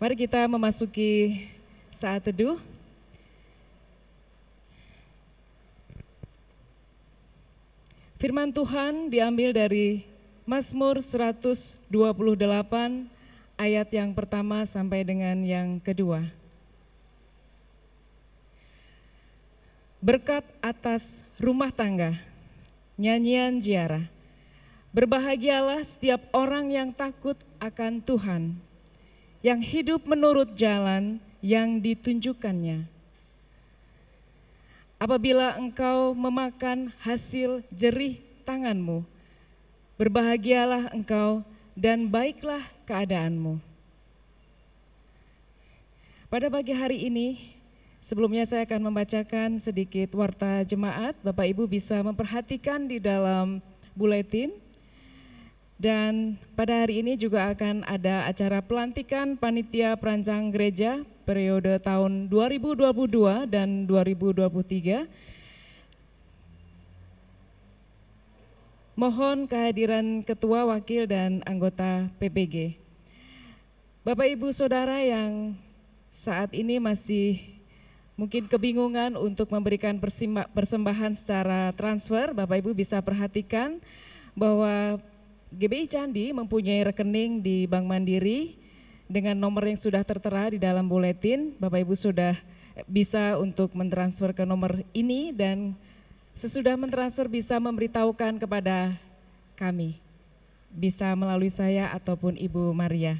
Mari kita memasuki saat teduh. Firman Tuhan diambil dari Mazmur 128 ayat yang pertama sampai dengan yang kedua. Berkat atas rumah tangga, nyanyian ziarah. Berbahagialah setiap orang yang takut akan Tuhan, yang hidup menurut jalan yang ditunjukkannya. Apabila engkau memakan hasil jerih tanganmu, berbahagialah engkau dan baiklah keadaanmu. Pada pagi hari ini, Sebelumnya saya akan membacakan sedikit warta jemaat. Bapak Ibu bisa memperhatikan di dalam buletin. Dan pada hari ini juga akan ada acara pelantikan panitia perancang gereja periode tahun 2022 dan 2023. Mohon kehadiran ketua, wakil, dan anggota PPG. Bapak, ibu, saudara yang saat ini masih mungkin kebingungan untuk memberikan persembahan secara transfer, Bapak Ibu bisa perhatikan bahwa GBI Candi mempunyai rekening di Bank Mandiri dengan nomor yang sudah tertera di dalam buletin. Bapak Ibu sudah bisa untuk mentransfer ke nomor ini dan sesudah mentransfer bisa memberitahukan kepada kami. Bisa melalui saya ataupun Ibu Maria.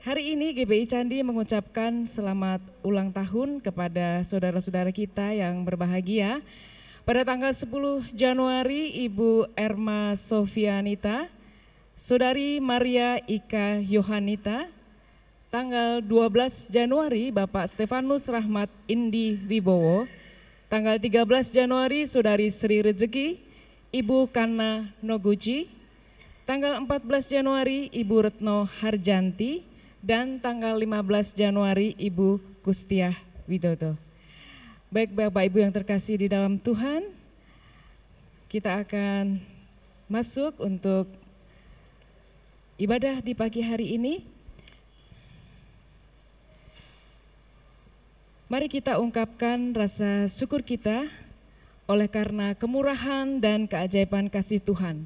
Hari ini GBI Candi mengucapkan selamat ulang tahun kepada saudara-saudara kita yang berbahagia. Pada tanggal 10 Januari Ibu Erma Sofianita, Saudari Maria Ika Yohanita, tanggal 12 Januari Bapak Stefanus Rahmat Indi Wibowo, tanggal 13 Januari Saudari Sri Rezeki, Ibu Kana Noguchi, tanggal 14 Januari Ibu Retno Harjanti, dan tanggal 15 Januari Ibu Kustiah Widodo. Baik Bapak Ibu yang terkasih di dalam Tuhan, kita akan masuk untuk ibadah di pagi hari ini. Mari kita ungkapkan rasa syukur kita oleh karena kemurahan dan keajaiban kasih Tuhan.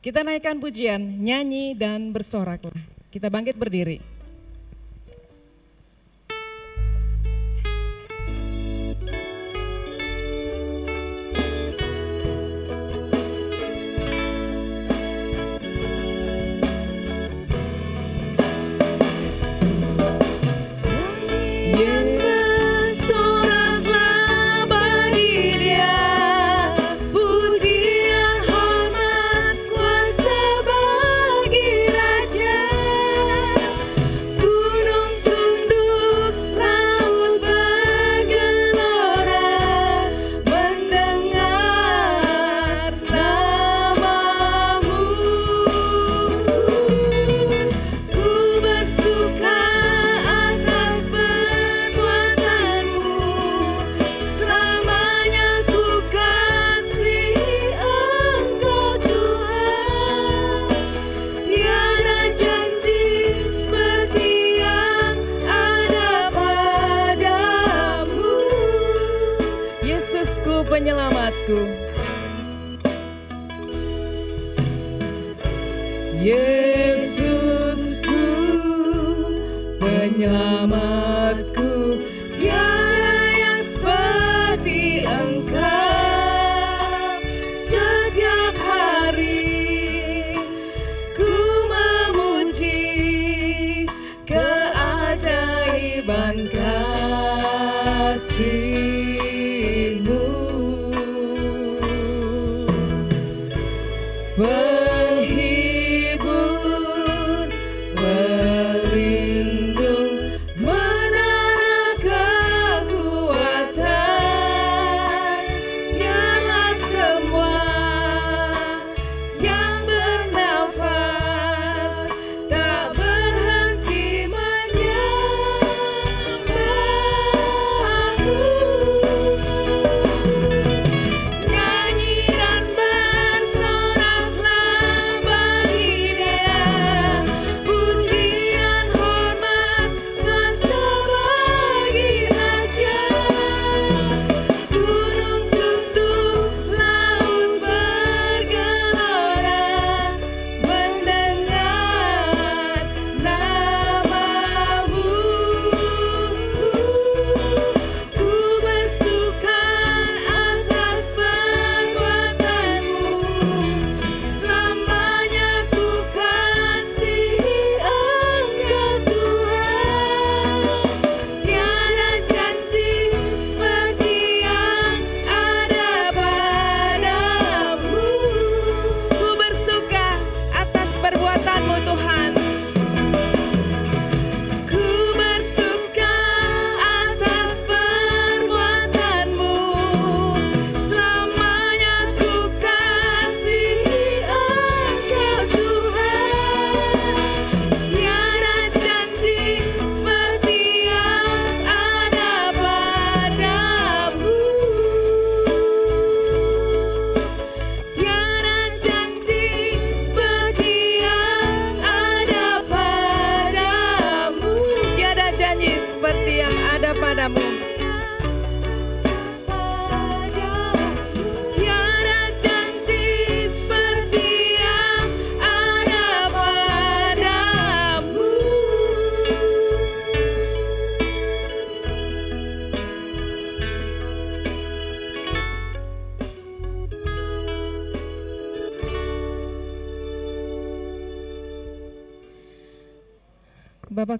Kita naikkan pujian, nyanyi dan bersoraklah. Kita bangkit berdiri.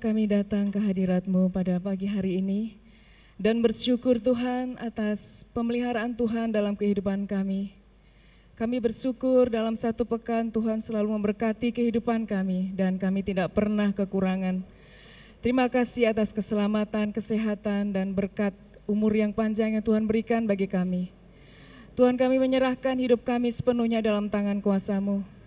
Kami datang ke hadiratmu pada pagi hari ini dan bersyukur Tuhan atas pemeliharaan Tuhan dalam kehidupan kami. Kami bersyukur dalam satu pekan Tuhan selalu memberkati kehidupan kami dan kami tidak pernah kekurangan. Terima kasih atas keselamatan, kesehatan, dan berkat umur yang panjang yang Tuhan berikan bagi kami. Tuhan kami menyerahkan hidup kami sepenuhnya dalam tangan kuasamu.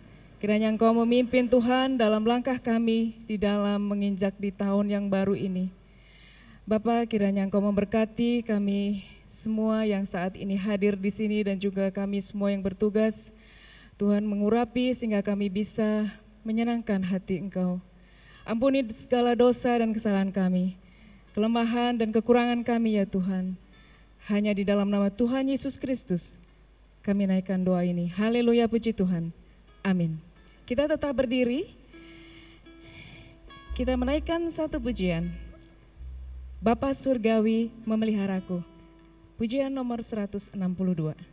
Kiranya Engkau memimpin Tuhan dalam langkah kami di dalam menginjak di tahun yang baru ini. Bapak, kiranya Engkau memberkati kami semua yang saat ini hadir di sini dan juga kami semua yang bertugas. Tuhan mengurapi sehingga kami bisa menyenangkan hati Engkau. Ampuni segala dosa dan kesalahan kami, kelemahan dan kekurangan kami ya Tuhan. Hanya di dalam nama Tuhan Yesus Kristus kami naikkan doa ini. Haleluya puji Tuhan. Amin. Kita tetap berdiri. Kita menaikkan satu pujian. Bapa Surgawi memeliharaku. Pujian nomor 162.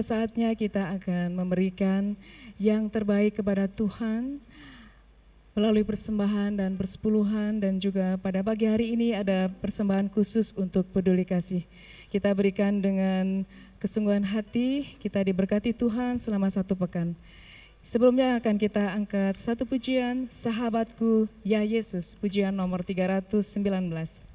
Saatnya kita akan memberikan yang terbaik kepada Tuhan melalui persembahan dan persepuluhan dan juga pada pagi hari ini ada persembahan khusus untuk peduli kasih. Kita berikan dengan kesungguhan hati, kita diberkati Tuhan selama satu pekan. Sebelumnya akan kita angkat satu pujian, Sahabatku Ya Yesus, pujian nomor 319.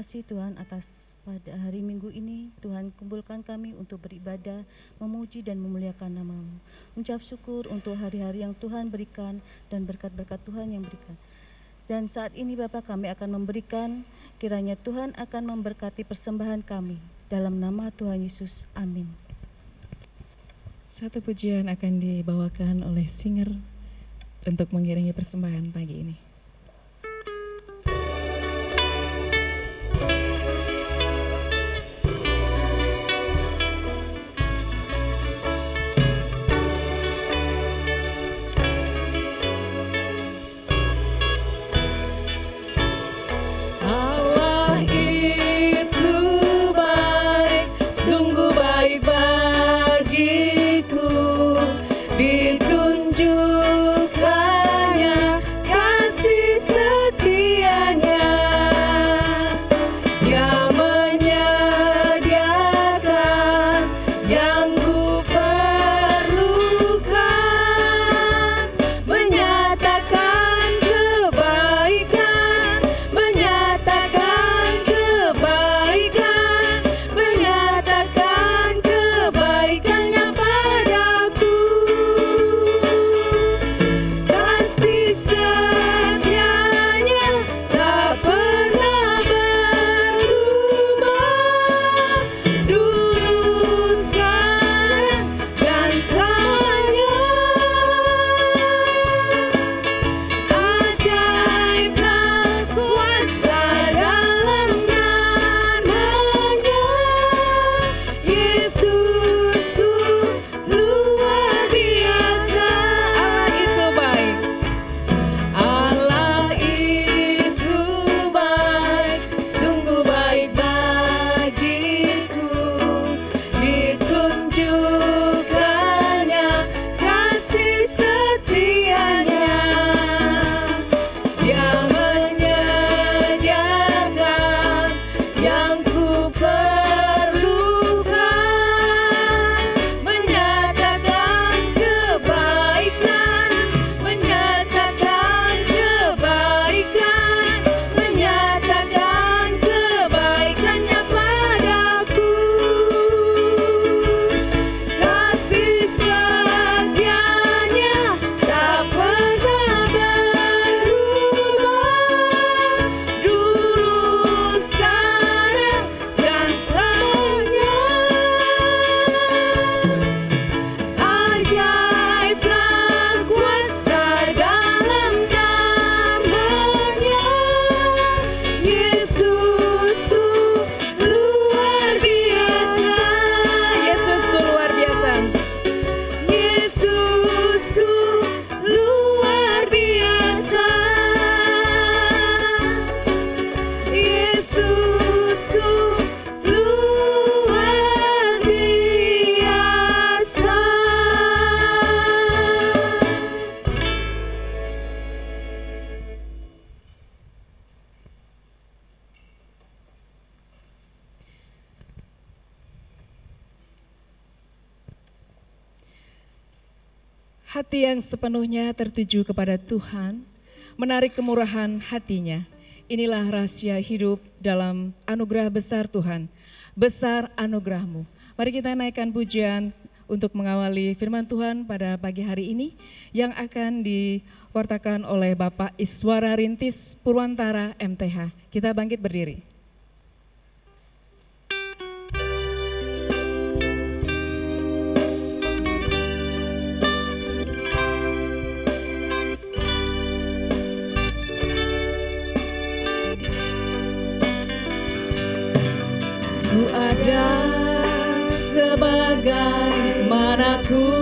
Kasih Tuhan atas pada hari Minggu ini Tuhan kumpulkan kami untuk beribadah, memuji dan memuliakan namamu. Ucap syukur untuk hari-hari yang Tuhan berikan dan berkat-berkat Tuhan yang berikan. Dan saat ini Bapak kami akan memberikan kiranya Tuhan akan memberkati persembahan kami. Dalam nama Tuhan Yesus, amin. Satu pujian akan dibawakan oleh singer untuk mengiringi persembahan pagi ini. Hati yang sepenuhnya tertuju kepada Tuhan, menarik kemurahan hatinya. Inilah rahasia hidup dalam anugerah besar Tuhan. Besar anugerahmu. Mari kita naikkan pujian untuk mengawali firman Tuhan pada pagi hari ini yang akan diwartakan oleh Bapak Iswara Rintis Purwantara MTH. Kita bangkit berdiri. Mana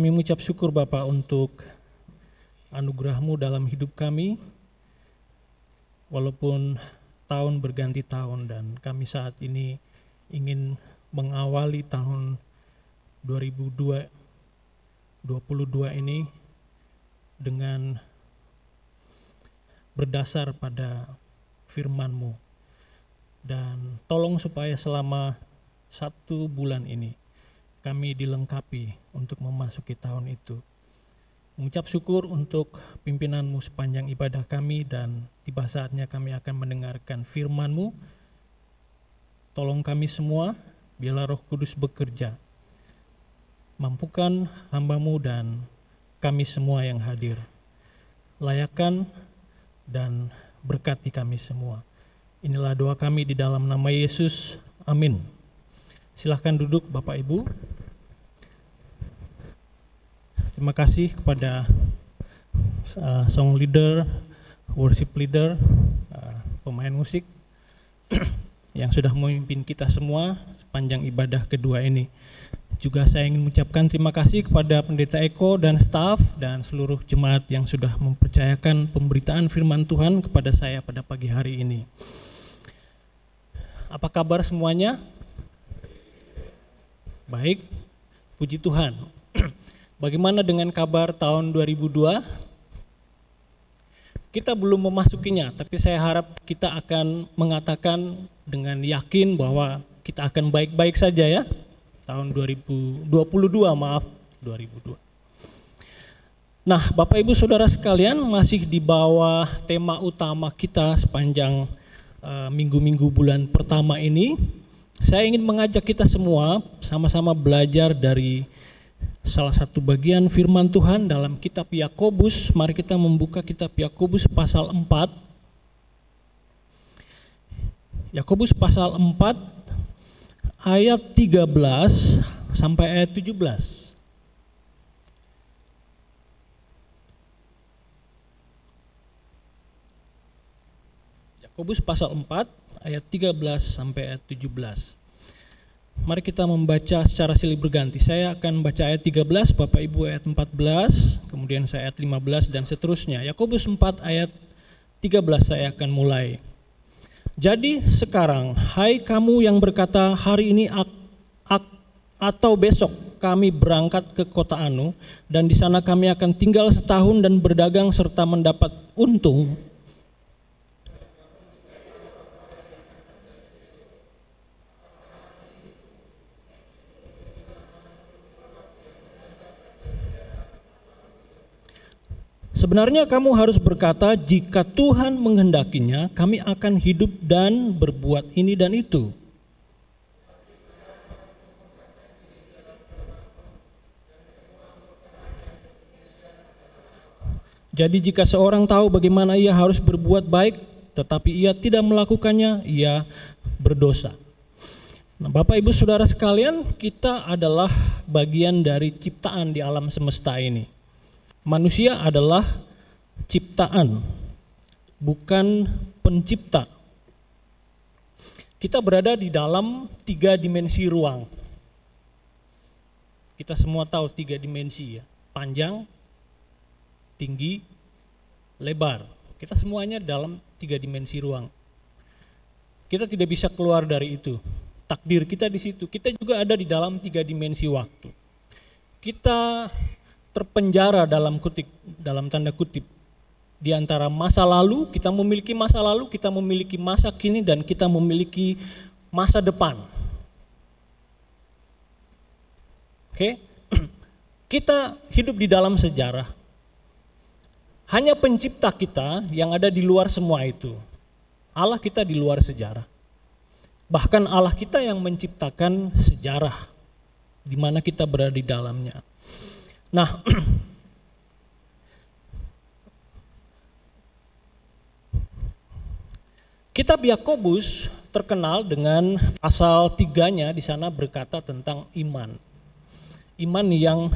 Kami mengucap syukur Bapak untuk anugerah-Mu dalam hidup kami. Walaupun tahun berganti tahun dan kami saat ini ingin mengawali tahun 2022 ini dengan berdasar pada firman-Mu. Dan tolong supaya selama satu bulan ini kami dilengkapi untuk memasuki tahun itu. Mengucap syukur untuk pimpinanmu sepanjang ibadah kami dan tiba saatnya kami akan mendengarkan firmanmu. Tolong kami semua, biarlah roh kudus bekerja. Mampukan hambamu dan kami semua yang hadir. Layakan dan berkati kami semua. Inilah doa kami di dalam nama Yesus. Amin. Silahkan duduk Bapak Ibu. Terima kasih kepada uh, song leader, worship leader, uh, pemain musik yang sudah memimpin kita semua sepanjang ibadah kedua ini. Juga saya ingin mengucapkan terima kasih kepada Pendeta Eko dan staf dan seluruh jemaat yang sudah mempercayakan pemberitaan firman Tuhan kepada saya pada pagi hari ini. Apa kabar semuanya? Baik, puji Tuhan. Bagaimana dengan kabar tahun 2002? Kita belum memasukinya, tapi saya harap kita akan mengatakan dengan yakin bahwa kita akan baik-baik saja ya. Tahun 2022, maaf, 2002. Nah, Bapak Ibu Saudara sekalian masih di bawah tema utama kita sepanjang uh, minggu-minggu uh, bulan pertama ini. Saya ingin mengajak kita semua sama-sama belajar dari salah satu bagian firman Tuhan dalam kitab Yakobus. Mari kita membuka kitab Yakobus pasal 4. Yakobus pasal 4 ayat 13 sampai ayat 17. Yakobus pasal 4 ayat 13 sampai ayat 17. Mari kita membaca secara silih berganti. Saya akan baca ayat 13, Bapak Ibu ayat 14, kemudian saya ayat 15 dan seterusnya. Yakobus 4 ayat 13 saya akan mulai. Jadi sekarang, hai kamu yang berkata hari ini ak, ak, atau besok kami berangkat ke kota Anu dan di sana kami akan tinggal setahun dan berdagang serta mendapat untung Sebenarnya kamu harus berkata, jika Tuhan menghendakinya, kami akan hidup dan berbuat ini dan itu. Jadi jika seorang tahu bagaimana ia harus berbuat baik, tetapi ia tidak melakukannya, ia berdosa. Nah, Bapak Ibu Saudara sekalian, kita adalah bagian dari ciptaan di alam semesta ini manusia adalah ciptaan, bukan pencipta. Kita berada di dalam tiga dimensi ruang. Kita semua tahu tiga dimensi ya, panjang, tinggi, lebar. Kita semuanya dalam tiga dimensi ruang. Kita tidak bisa keluar dari itu. Takdir kita di situ. Kita juga ada di dalam tiga dimensi waktu. Kita terpenjara dalam kutip dalam tanda kutip. Di antara masa lalu kita memiliki masa lalu kita memiliki masa kini dan kita memiliki masa depan. Oke? Kita hidup di dalam sejarah. Hanya pencipta kita yang ada di luar semua itu. Allah kita di luar sejarah. Bahkan Allah kita yang menciptakan sejarah di mana kita berada di dalamnya Nah, Kitab Yakobus terkenal dengan pasal tiganya di sana berkata tentang iman. Iman yang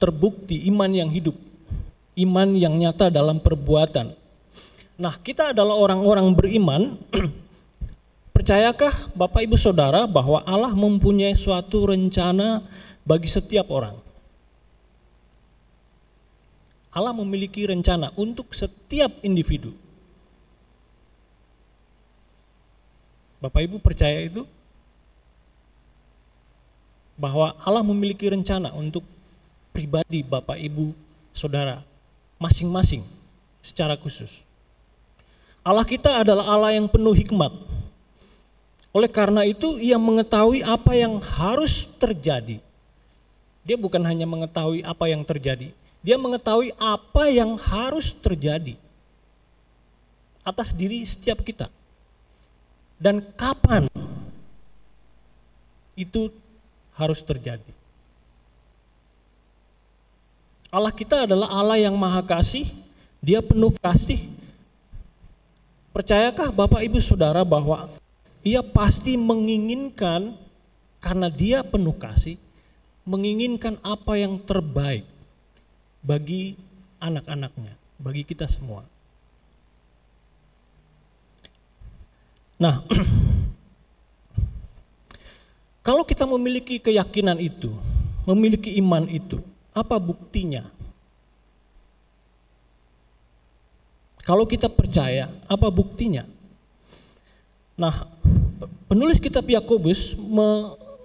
terbukti, iman yang hidup, iman yang nyata dalam perbuatan. Nah, kita adalah orang-orang beriman. Percayakah Bapak Ibu Saudara bahwa Allah mempunyai suatu rencana bagi setiap orang. Allah memiliki rencana untuk setiap individu. Bapak Ibu percaya itu? Bahwa Allah memiliki rencana untuk pribadi Bapak Ibu Saudara masing-masing secara khusus. Allah kita adalah Allah yang penuh hikmat. Oleh karena itu ia mengetahui apa yang harus terjadi dia bukan hanya mengetahui apa yang terjadi, dia mengetahui apa yang harus terjadi atas diri setiap kita. Dan kapan itu harus terjadi. Allah kita adalah Allah yang maha kasih, dia penuh kasih. Percayakah Bapak Ibu Saudara bahwa ia pasti menginginkan karena dia penuh kasih, menginginkan apa yang terbaik bagi anak-anaknya, bagi kita semua. Nah, kalau kita memiliki keyakinan itu, memiliki iman itu, apa buktinya? Kalau kita percaya, apa buktinya? Nah, penulis kitab Yakobus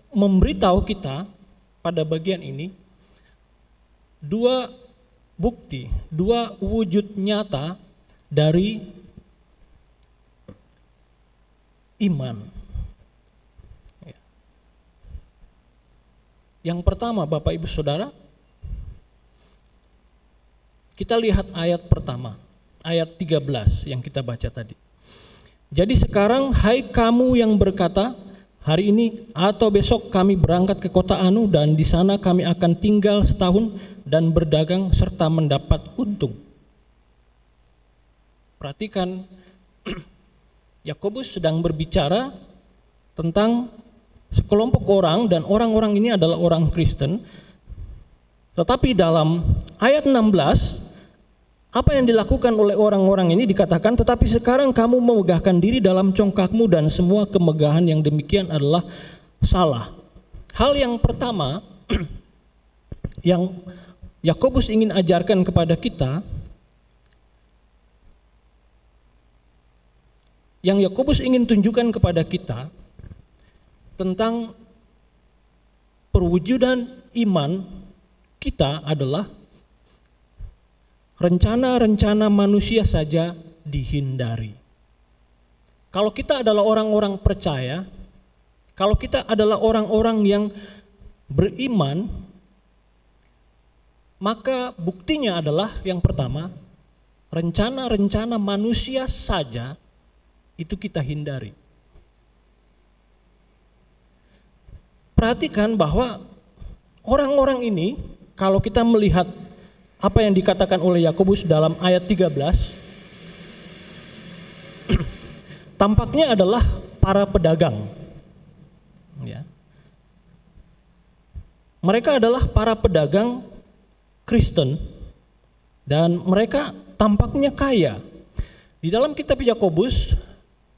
memberitahu kita pada bagian ini dua bukti, dua wujud nyata dari iman. Ya. Yang pertama Bapak Ibu Saudara, Kita lihat ayat pertama, ayat 13 yang kita baca tadi. Jadi sekarang hai kamu yang berkata, hari ini atau besok kami berangkat ke kota Anu dan di sana kami akan tinggal setahun dan berdagang serta mendapat untung. Perhatikan Yakobus sedang berbicara tentang sekelompok orang dan orang-orang ini adalah orang Kristen. Tetapi dalam ayat 16 apa yang dilakukan oleh orang-orang ini dikatakan tetapi sekarang kamu memegahkan diri dalam congkakmu dan semua kemegahan yang demikian adalah salah. Hal yang pertama yang Yakobus ingin ajarkan kepada kita yang Yakobus ingin tunjukkan kepada kita tentang perwujudan iman kita adalah rencana-rencana manusia saja dihindari. Kalau kita adalah orang-orang percaya, kalau kita adalah orang-orang yang beriman, maka buktinya adalah yang pertama, rencana-rencana manusia saja itu kita hindari. Perhatikan bahwa orang-orang ini kalau kita melihat apa yang dikatakan oleh Yakobus dalam ayat 13 tampaknya adalah para pedagang. Ya. Mereka adalah para pedagang Kristen dan mereka tampaknya kaya. Di dalam kitab Yakobus,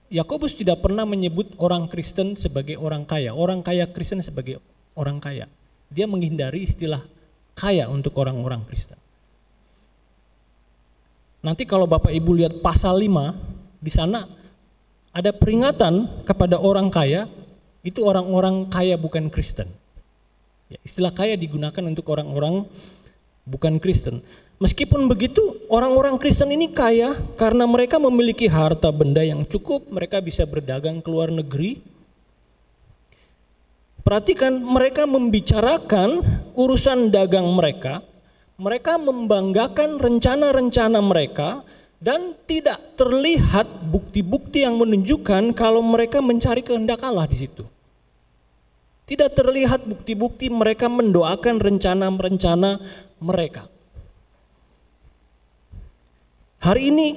Yakobus tidak pernah menyebut orang Kristen sebagai orang kaya, orang kaya Kristen sebagai orang kaya. Dia menghindari istilah kaya untuk orang-orang Kristen. Nanti kalau Bapak Ibu lihat pasal 5, di sana ada peringatan kepada orang kaya, itu orang-orang kaya bukan Kristen. Ya, istilah kaya digunakan untuk orang-orang bukan Kristen. Meskipun begitu, orang-orang Kristen ini kaya karena mereka memiliki harta benda yang cukup, mereka bisa berdagang ke luar negeri. Perhatikan, mereka membicarakan urusan dagang mereka, mereka membanggakan rencana-rencana mereka dan tidak terlihat bukti-bukti yang menunjukkan kalau mereka mencari kehendak Allah di situ. Tidak terlihat bukti-bukti mereka mendoakan rencana-rencana mereka. Hari ini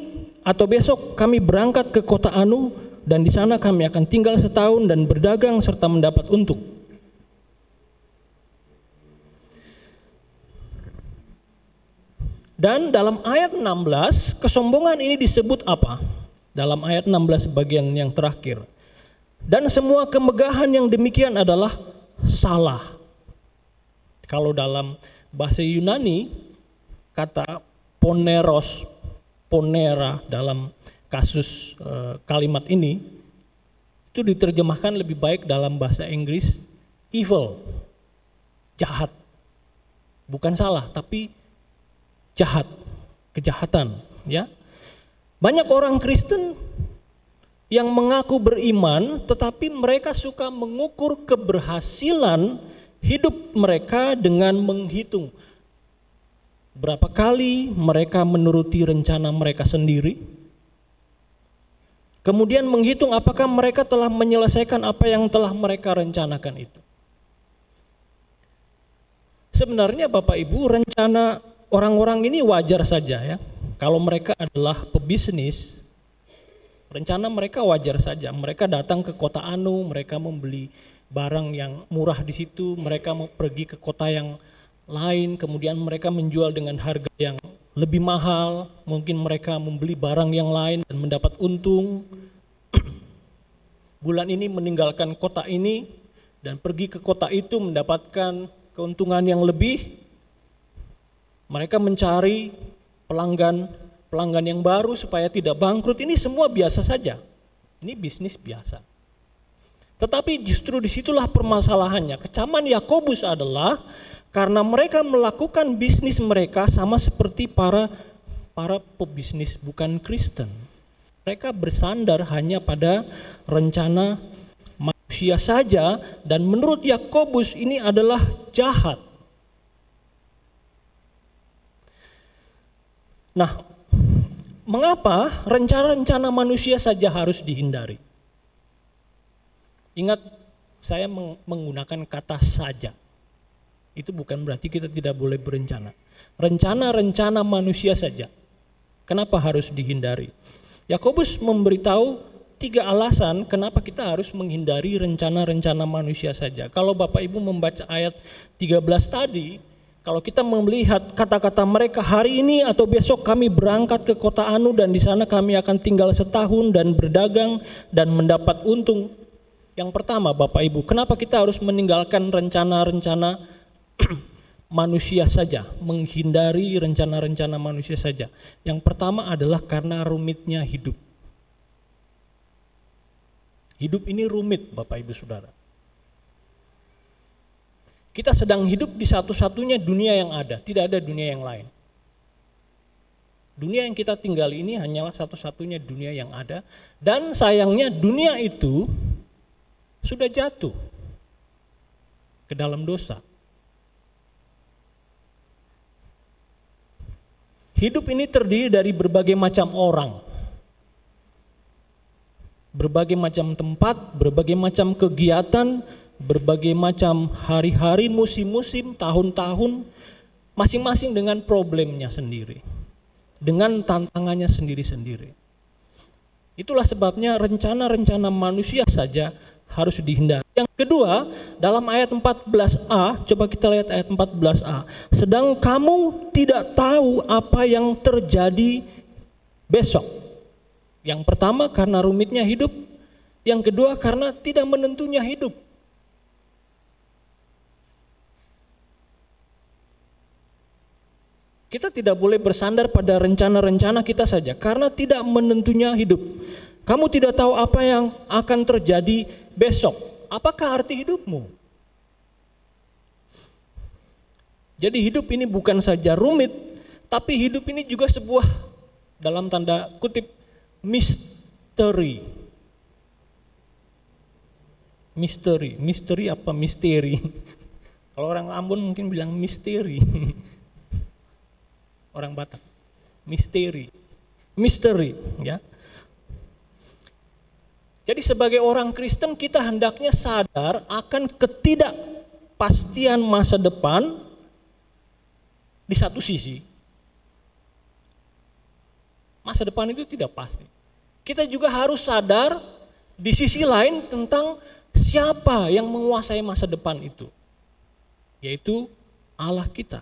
atau besok kami berangkat ke kota Anu dan di sana kami akan tinggal setahun dan berdagang serta mendapat untung. Dan dalam ayat 16, kesombongan ini disebut apa? Dalam ayat 16 bagian yang terakhir. Dan semua kemegahan yang demikian adalah salah. Kalau dalam bahasa Yunani kata poneros, ponera dalam kasus e, kalimat ini itu diterjemahkan lebih baik dalam bahasa Inggris evil, jahat. Bukan salah, tapi jahat, kejahatan, ya. Banyak orang Kristen yang mengaku beriman tetapi mereka suka mengukur keberhasilan hidup mereka dengan menghitung berapa kali mereka menuruti rencana mereka sendiri. Kemudian menghitung apakah mereka telah menyelesaikan apa yang telah mereka rencanakan itu. Sebenarnya Bapak Ibu rencana orang-orang ini wajar saja ya. Kalau mereka adalah pebisnis, rencana mereka wajar saja. Mereka datang ke kota Anu, mereka membeli barang yang murah di situ, mereka mau pergi ke kota yang lain, kemudian mereka menjual dengan harga yang lebih mahal, mungkin mereka membeli barang yang lain dan mendapat untung. Bulan ini meninggalkan kota ini dan pergi ke kota itu mendapatkan keuntungan yang lebih, mereka mencari pelanggan pelanggan yang baru supaya tidak bangkrut. Ini semua biasa saja. Ini bisnis biasa. Tetapi justru di situlah permasalahannya. Kecaman Yakobus adalah karena mereka melakukan bisnis mereka sama seperti para para pebisnis bukan Kristen. Mereka bersandar hanya pada rencana manusia saja dan menurut Yakobus ini adalah jahat. Nah, mengapa rencana-rencana manusia saja harus dihindari? Ingat, saya menggunakan kata saja. Itu bukan berarti kita tidak boleh berencana. Rencana-rencana manusia saja. Kenapa harus dihindari? Yakobus memberitahu tiga alasan kenapa kita harus menghindari rencana-rencana manusia saja. Kalau Bapak Ibu membaca ayat 13 tadi, kalau kita melihat kata-kata mereka hari ini atau besok kami berangkat ke kota Anu dan di sana kami akan tinggal setahun dan berdagang dan mendapat untung. Yang pertama Bapak Ibu, kenapa kita harus meninggalkan rencana-rencana manusia saja, menghindari rencana-rencana manusia saja. Yang pertama adalah karena rumitnya hidup. Hidup ini rumit, Bapak Ibu Saudara. Kita sedang hidup di satu-satunya dunia yang ada, tidak ada dunia yang lain. Dunia yang kita tinggal ini hanyalah satu-satunya dunia yang ada, dan sayangnya dunia itu sudah jatuh ke dalam dosa. Hidup ini terdiri dari berbagai macam orang, berbagai macam tempat, berbagai macam kegiatan, berbagai macam hari-hari, musim-musim, tahun-tahun, masing-masing dengan problemnya sendiri, dengan tantangannya sendiri-sendiri. Itulah sebabnya rencana-rencana manusia saja harus dihindari. Yang kedua, dalam ayat 14a, coba kita lihat ayat 14a. Sedang kamu tidak tahu apa yang terjadi besok. Yang pertama karena rumitnya hidup, yang kedua karena tidak menentunya hidup. Kita tidak boleh bersandar pada rencana-rencana kita saja karena tidak menentunya hidup. Kamu tidak tahu apa yang akan terjadi besok. Apakah arti hidupmu? Jadi hidup ini bukan saja rumit, tapi hidup ini juga sebuah dalam tanda kutip misteri. Misteri, misteri apa misteri? Kalau orang Ambon mungkin bilang misteri. Orang Batak, misteri, misteri, ya. Jadi sebagai orang Kristen kita hendaknya sadar akan ketidakpastian masa depan di satu sisi. Masa depan itu tidak pasti. Kita juga harus sadar di sisi lain tentang siapa yang menguasai masa depan itu. Yaitu Allah kita.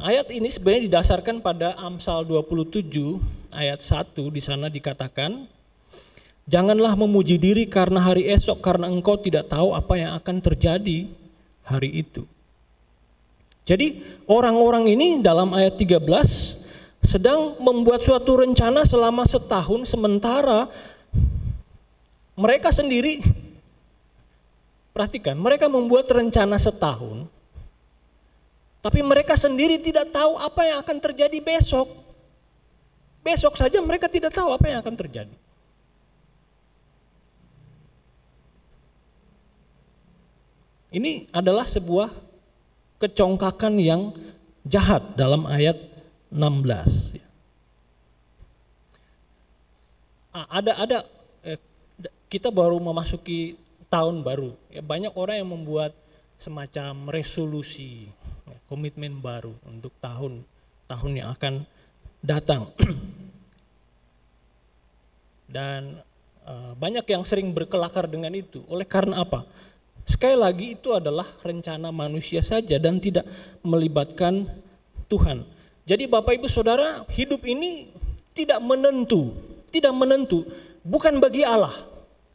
Ayat ini sebenarnya didasarkan pada Amsal 27 ayat 1 di sana dikatakan Janganlah memuji diri karena hari esok, karena engkau tidak tahu apa yang akan terjadi hari itu. Jadi orang-orang ini dalam ayat 13 sedang membuat suatu rencana selama setahun sementara mereka sendiri perhatikan mereka membuat rencana setahun tapi mereka sendiri tidak tahu apa yang akan terjadi besok. Besok saja mereka tidak tahu apa yang akan terjadi. Ini adalah sebuah kecongkakan yang jahat dalam ayat 16. Ada ada eh, kita baru memasuki tahun baru. Ya, banyak orang yang membuat semacam resolusi, komitmen baru untuk tahun tahun yang akan datang. Dan uh, banyak yang sering berkelakar dengan itu. Oleh karena apa? Sekali lagi itu adalah rencana manusia saja dan tidak melibatkan Tuhan. Jadi Bapak Ibu Saudara, hidup ini tidak menentu, tidak menentu, bukan bagi Allah,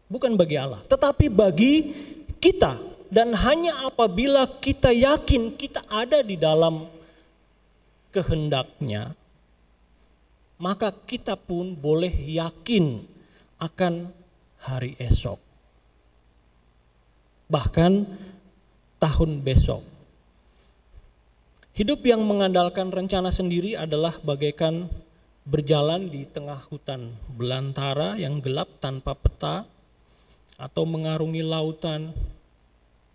bukan bagi Allah, tetapi bagi kita. Dan hanya apabila kita yakin kita ada di dalam kehendaknya, maka kita pun boleh yakin akan hari esok bahkan tahun besok. Hidup yang mengandalkan rencana sendiri adalah bagaikan berjalan di tengah hutan belantara yang gelap tanpa peta atau mengarungi lautan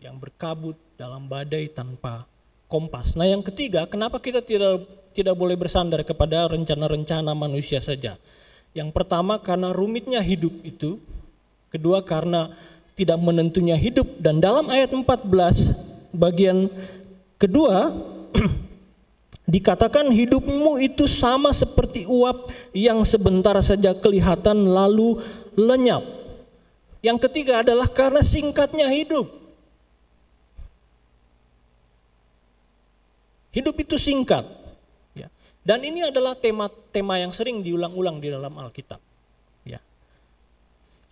yang berkabut dalam badai tanpa kompas. Nah, yang ketiga, kenapa kita tidak tidak boleh bersandar kepada rencana-rencana manusia saja? Yang pertama karena rumitnya hidup itu, kedua karena tidak menentunya hidup dan dalam ayat 14 bagian kedua dikatakan hidupmu itu sama seperti uap yang sebentar saja kelihatan lalu lenyap. Yang ketiga adalah karena singkatnya hidup. Hidup itu singkat. Ya. Dan ini adalah tema-tema yang sering diulang-ulang di dalam Alkitab. Ya.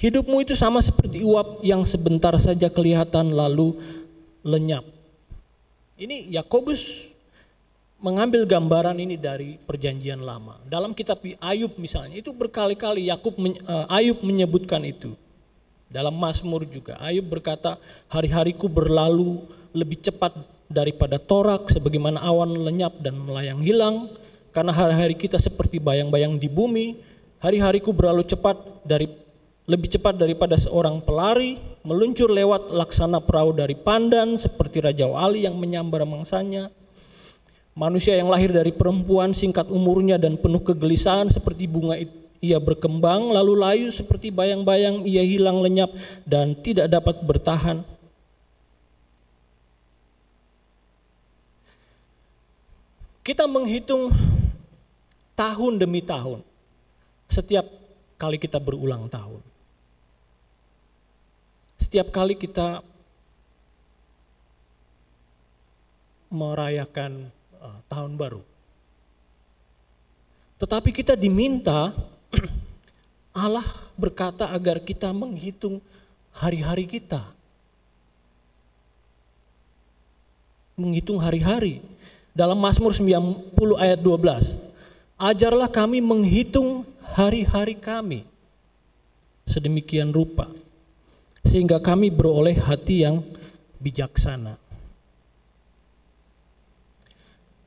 Hidupmu itu sama seperti uap yang sebentar saja kelihatan lalu lenyap. Ini Yakobus mengambil gambaran ini dari perjanjian lama. Dalam kitab Ayub misalnya, itu berkali-kali Yakub uh, Ayub menyebutkan itu. Dalam Mazmur juga, Ayub berkata, hari-hariku berlalu lebih cepat daripada torak, sebagaimana awan lenyap dan melayang hilang, karena hari-hari kita seperti bayang-bayang di bumi, hari-hariku berlalu cepat dari lebih cepat daripada seorang pelari, meluncur lewat laksana perahu dari pandan, seperti Raja Wali yang menyambar mangsanya, Manusia yang lahir dari perempuan singkat umurnya dan penuh kegelisahan seperti bunga ia berkembang lalu layu seperti bayang-bayang ia hilang lenyap dan tidak dapat bertahan. Kita menghitung tahun demi tahun setiap kali kita berulang tahun. Setiap kali kita merayakan uh, tahun baru. Tetapi kita diminta Allah berkata agar kita menghitung hari-hari kita. Menghitung hari-hari. Dalam Mazmur 90 ayat 12. Ajarlah kami menghitung hari-hari kami. Sedemikian rupa. Sehingga kami beroleh hati yang bijaksana.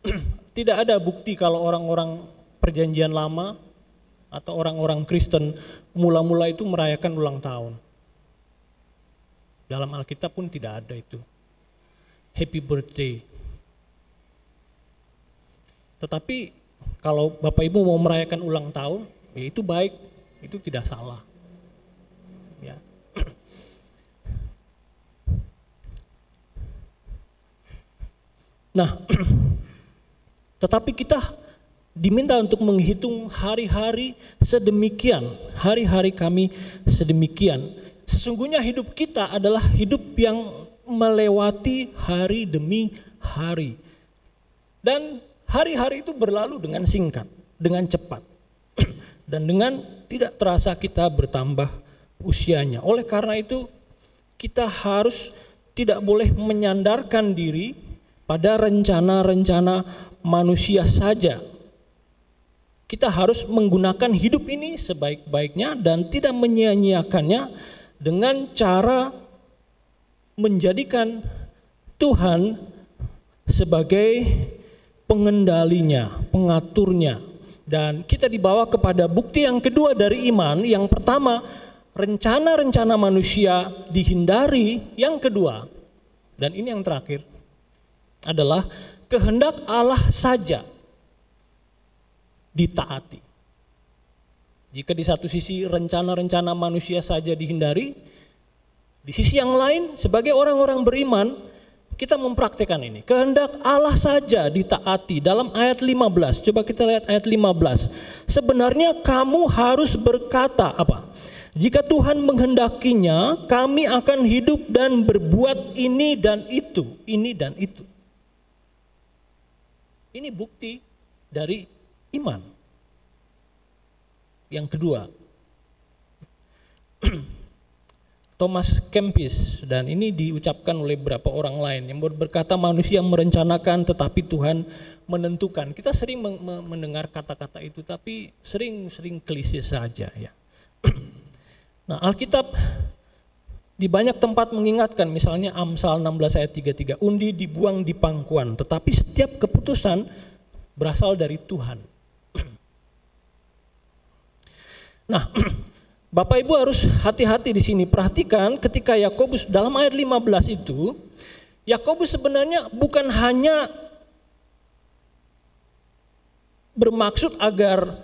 tidak ada bukti kalau orang-orang perjanjian lama atau orang-orang Kristen mula-mula itu merayakan ulang tahun. Dalam Alkitab pun tidak ada itu. Happy birthday. Tetapi kalau Bapak Ibu mau merayakan ulang tahun, ya itu baik, itu tidak salah. Ya. Nah, Tetapi kita diminta untuk menghitung hari-hari sedemikian, hari-hari kami sedemikian. Sesungguhnya hidup kita adalah hidup yang melewati hari demi hari. Dan hari-hari itu berlalu dengan singkat, dengan cepat. Dan dengan tidak terasa kita bertambah usianya. Oleh karena itu kita harus tidak boleh menyandarkan diri pada rencana-rencana manusia saja. Kita harus menggunakan hidup ini sebaik-baiknya dan tidak menyia-nyiakannya dengan cara menjadikan Tuhan sebagai pengendalinya, pengaturnya. Dan kita dibawa kepada bukti yang kedua dari iman. Yang pertama, rencana-rencana manusia dihindari. Yang kedua, dan ini yang terakhir, adalah kehendak Allah saja ditaati. Jika di satu sisi rencana-rencana manusia saja dihindari, di sisi yang lain sebagai orang-orang beriman kita mempraktekkan ini. Kehendak Allah saja ditaati dalam ayat 15. Coba kita lihat ayat 15. Sebenarnya kamu harus berkata apa? Jika Tuhan menghendakinya, kami akan hidup dan berbuat ini dan itu, ini dan itu. Ini bukti dari iman. Yang kedua, Thomas Kempis dan ini diucapkan oleh beberapa orang lain yang berkata manusia merencanakan tetapi Tuhan menentukan. Kita sering mendengar kata-kata itu tapi sering-sering klise saja ya. nah, Alkitab di banyak tempat mengingatkan misalnya Amsal 16 ayat 33 undi dibuang di pangkuan tetapi setiap keputusan berasal dari Tuhan. Nah, Bapak Ibu harus hati-hati di sini. Perhatikan ketika Yakobus dalam ayat 15 itu Yakobus sebenarnya bukan hanya bermaksud agar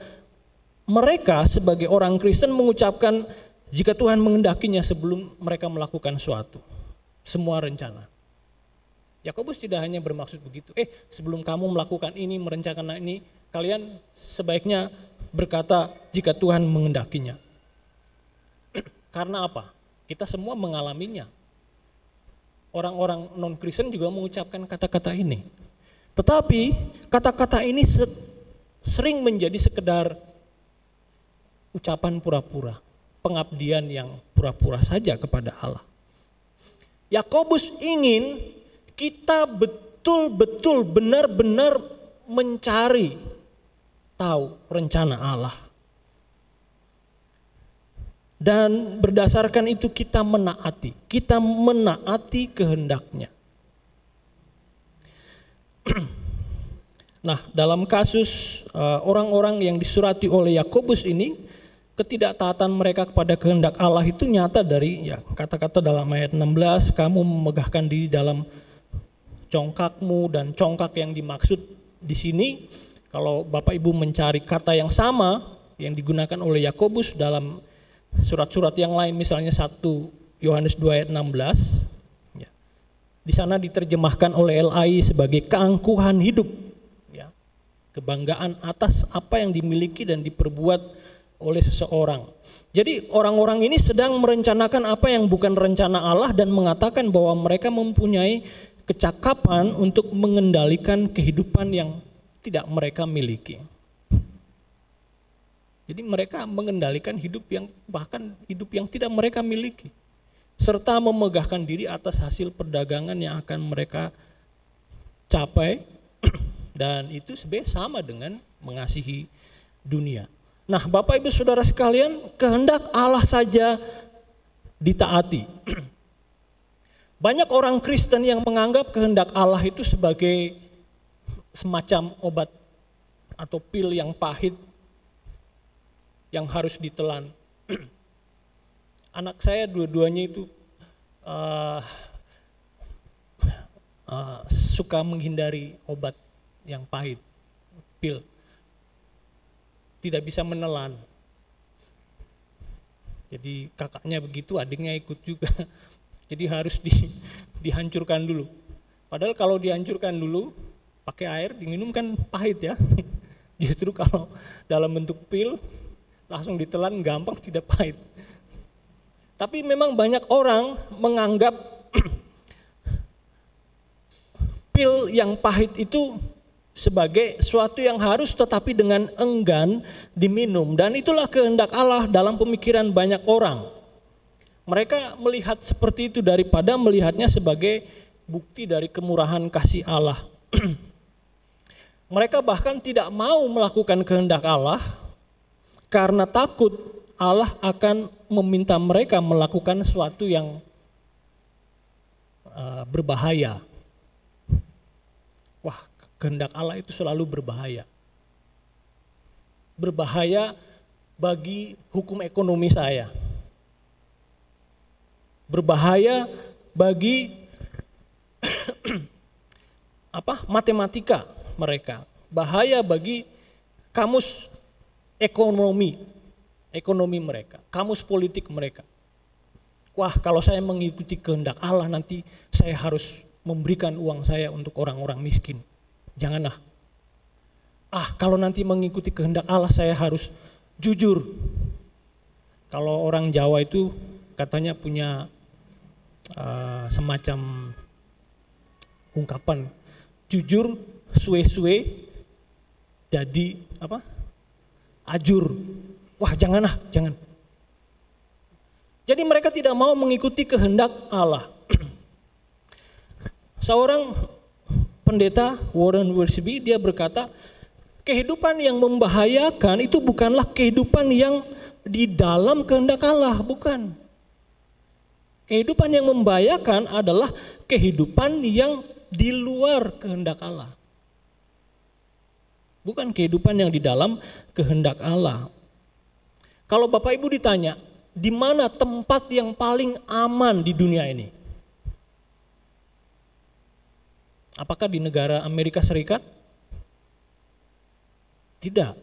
mereka sebagai orang Kristen mengucapkan jika Tuhan mengendakinya sebelum mereka melakukan suatu semua rencana. Yakobus tidak hanya bermaksud begitu. Eh, sebelum kamu melakukan ini, merencanakan ini, kalian sebaiknya berkata jika Tuhan mengendakinya. Karena apa? Kita semua mengalaminya. Orang-orang non-Kristen juga mengucapkan kata-kata ini. Tetapi kata-kata ini sering menjadi sekedar ucapan pura-pura, pengabdian yang pura-pura saja kepada Allah. Yakobus ingin kita betul-betul benar-benar mencari tahu rencana Allah. Dan berdasarkan itu kita menaati, kita menaati kehendaknya. Nah, dalam kasus uh, orang-orang yang disurati oleh Yakobus ini, ketidaktaatan mereka kepada kehendak Allah itu nyata dari ya kata-kata dalam ayat 16, kamu memegahkan diri dalam congkakmu dan congkak yang dimaksud di sini kalau Bapak Ibu mencari kata yang sama yang digunakan oleh Yakobus dalam surat-surat yang lain misalnya 1 Yohanes 2 ayat 16 ya. Di sana diterjemahkan oleh LAI sebagai keangkuhan hidup kebanggaan atas apa yang dimiliki dan diperbuat oleh seseorang. Jadi orang-orang ini sedang merencanakan apa yang bukan rencana Allah dan mengatakan bahwa mereka mempunyai kecakapan untuk mengendalikan kehidupan yang tidak mereka miliki. Jadi mereka mengendalikan hidup yang bahkan hidup yang tidak mereka miliki serta memegahkan diri atas hasil perdagangan yang akan mereka capai dan itu sebenarnya sama dengan mengasihi dunia. Nah, Bapak Ibu Saudara sekalian, kehendak Allah saja ditaati. Banyak orang Kristen yang menganggap kehendak Allah itu sebagai semacam obat atau pil yang pahit yang harus ditelan. Anak saya dua-duanya itu uh, uh, suka menghindari obat yang pahit, pil. Tidak bisa menelan. Jadi kakaknya begitu, adiknya ikut juga. Jadi harus di, dihancurkan dulu. Padahal kalau dihancurkan dulu, pakai air diminum kan pahit ya. Justru kalau dalam bentuk pil, langsung ditelan gampang tidak pahit. Tapi memang banyak orang menganggap pil yang pahit itu sebagai suatu yang harus tetapi dengan enggan diminum dan itulah kehendak Allah dalam pemikiran banyak orang. Mereka melihat seperti itu daripada melihatnya sebagai bukti dari kemurahan kasih Allah. Mereka bahkan tidak mau melakukan kehendak Allah karena takut Allah akan meminta mereka melakukan sesuatu yang uh, berbahaya. Wah, kehendak Allah itu selalu berbahaya. Berbahaya bagi hukum ekonomi saya. Berbahaya bagi apa? matematika mereka. Bahaya bagi kamus ekonomi ekonomi mereka, kamus politik mereka. Wah, kalau saya mengikuti kehendak Allah nanti saya harus memberikan uang saya untuk orang-orang miskin. Janganlah. Ah, kalau nanti mengikuti kehendak Allah saya harus jujur. Kalau orang Jawa itu katanya punya uh, semacam ungkapan jujur suwe-suwe jadi apa? Ajur. Wah, janganlah, jangan. Jadi mereka tidak mau mengikuti kehendak Allah. Seorang pendeta Warren Wiersbe dia berkata kehidupan yang membahayakan itu bukanlah kehidupan yang di dalam kehendak Allah, bukan. Kehidupan yang membahayakan adalah kehidupan yang di luar kehendak Allah. Bukan kehidupan yang di dalam kehendak Allah. Kalau Bapak Ibu ditanya, di mana tempat yang paling aman di dunia ini? Apakah di negara Amerika Serikat? Tidak.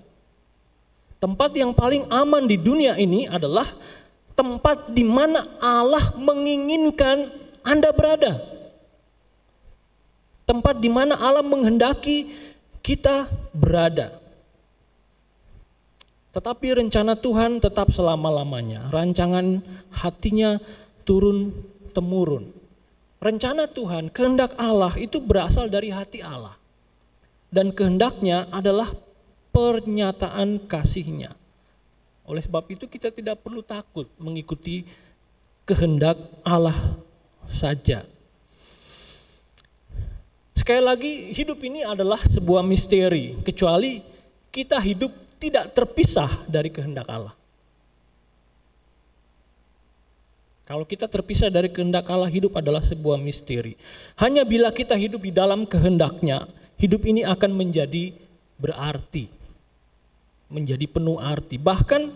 Tempat yang paling aman di dunia ini adalah tempat di mana Allah menginginkan Anda berada. Tempat di mana Allah menghendaki kita berada. Tetapi rencana Tuhan tetap selama-lamanya. Rancangan hatinya turun temurun. Rencana Tuhan, kehendak Allah itu berasal dari hati Allah. Dan kehendaknya adalah pernyataan kasihnya. Oleh sebab itu kita tidak perlu takut mengikuti kehendak Allah saja. Sekali lagi hidup ini adalah sebuah misteri kecuali kita hidup tidak terpisah dari kehendak Allah. Kalau kita terpisah dari kehendak Allah, hidup adalah sebuah misteri. Hanya bila kita hidup di dalam kehendaknya, hidup ini akan menjadi berarti menjadi penuh arti. Bahkan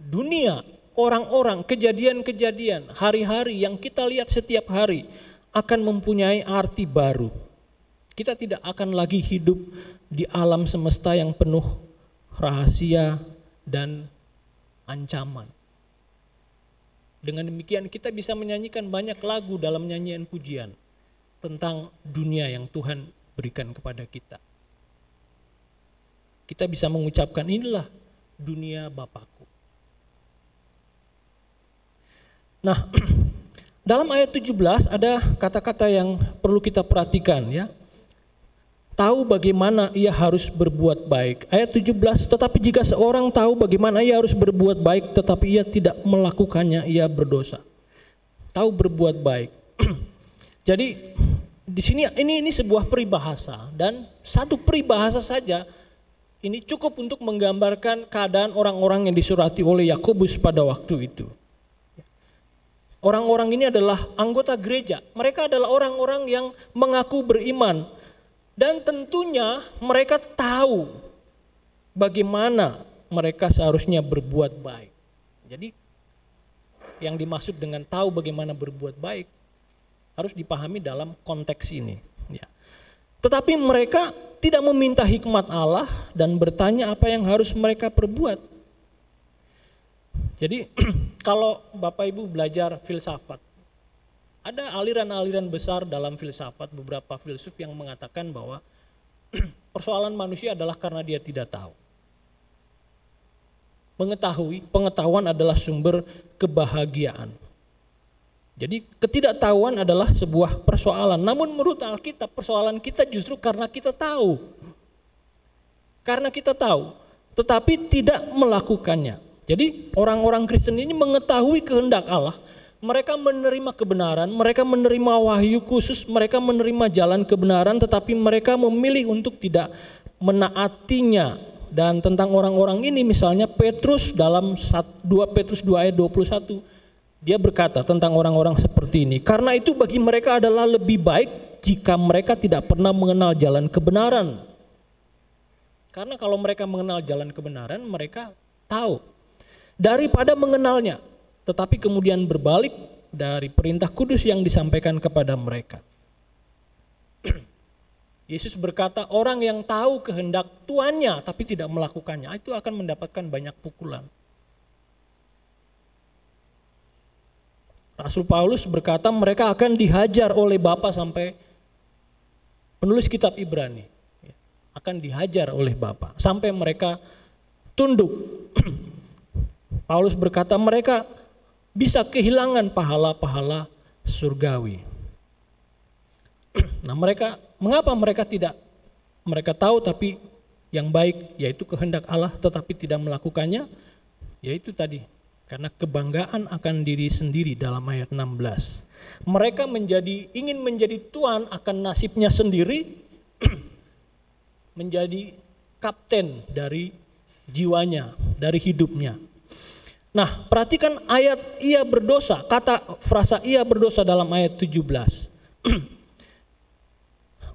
dunia, orang-orang, kejadian-kejadian, hari-hari yang kita lihat setiap hari akan mempunyai arti baru. Kita tidak akan lagi hidup di alam semesta yang penuh rahasia dan ancaman. Dengan demikian kita bisa menyanyikan banyak lagu dalam nyanyian pujian tentang dunia yang Tuhan berikan kepada kita kita bisa mengucapkan inilah dunia Bapakku. Nah, dalam ayat 17 ada kata-kata yang perlu kita perhatikan ya. Tahu bagaimana ia harus berbuat baik. Ayat 17, tetapi jika seorang tahu bagaimana ia harus berbuat baik tetapi ia tidak melakukannya, ia berdosa. Tahu berbuat baik. Jadi di sini ini ini sebuah peribahasa dan satu peribahasa saja ini cukup untuk menggambarkan keadaan orang-orang yang disurati oleh Yakobus pada waktu itu. Orang-orang ini adalah anggota gereja. Mereka adalah orang-orang yang mengaku beriman. Dan tentunya mereka tahu bagaimana mereka seharusnya berbuat baik. Jadi yang dimaksud dengan tahu bagaimana berbuat baik harus dipahami dalam konteks ini. Ya. Tetapi mereka tidak meminta hikmat Allah dan bertanya apa yang harus mereka perbuat. Jadi kalau Bapak Ibu belajar filsafat, ada aliran-aliran besar dalam filsafat, beberapa filsuf yang mengatakan bahwa persoalan manusia adalah karena dia tidak tahu. Mengetahui, pengetahuan adalah sumber kebahagiaan. Jadi ketidaktahuan adalah sebuah persoalan. Namun menurut Alkitab persoalan kita justru karena kita tahu. Karena kita tahu, tetapi tidak melakukannya. Jadi orang-orang Kristen ini mengetahui kehendak Allah. Mereka menerima kebenaran, mereka menerima wahyu khusus, mereka menerima jalan kebenaran tetapi mereka memilih untuk tidak menaatinya. Dan tentang orang-orang ini misalnya Petrus dalam 2 Petrus 2 ayat 21 dia berkata tentang orang-orang seperti ini, karena itu bagi mereka adalah lebih baik jika mereka tidak pernah mengenal jalan kebenaran. Karena kalau mereka mengenal jalan kebenaran, mereka tahu daripada mengenalnya, tetapi kemudian berbalik dari perintah kudus yang disampaikan kepada mereka. Yesus berkata, orang yang tahu kehendak tuannya tapi tidak melakukannya, itu akan mendapatkan banyak pukulan. Rasul Paulus berkata mereka akan dihajar oleh Bapa sampai penulis kitab Ibrani ya, akan dihajar oleh Bapa sampai mereka tunduk. Paulus berkata mereka bisa kehilangan pahala-pahala surgawi. Nah, mereka mengapa mereka tidak mereka tahu tapi yang baik yaitu kehendak Allah tetapi tidak melakukannya? Yaitu tadi karena kebanggaan akan diri sendiri dalam ayat 16. Mereka menjadi ingin menjadi tuan akan nasibnya sendiri menjadi kapten dari jiwanya, dari hidupnya. Nah, perhatikan ayat ia berdosa, kata frasa ia berdosa dalam ayat 17.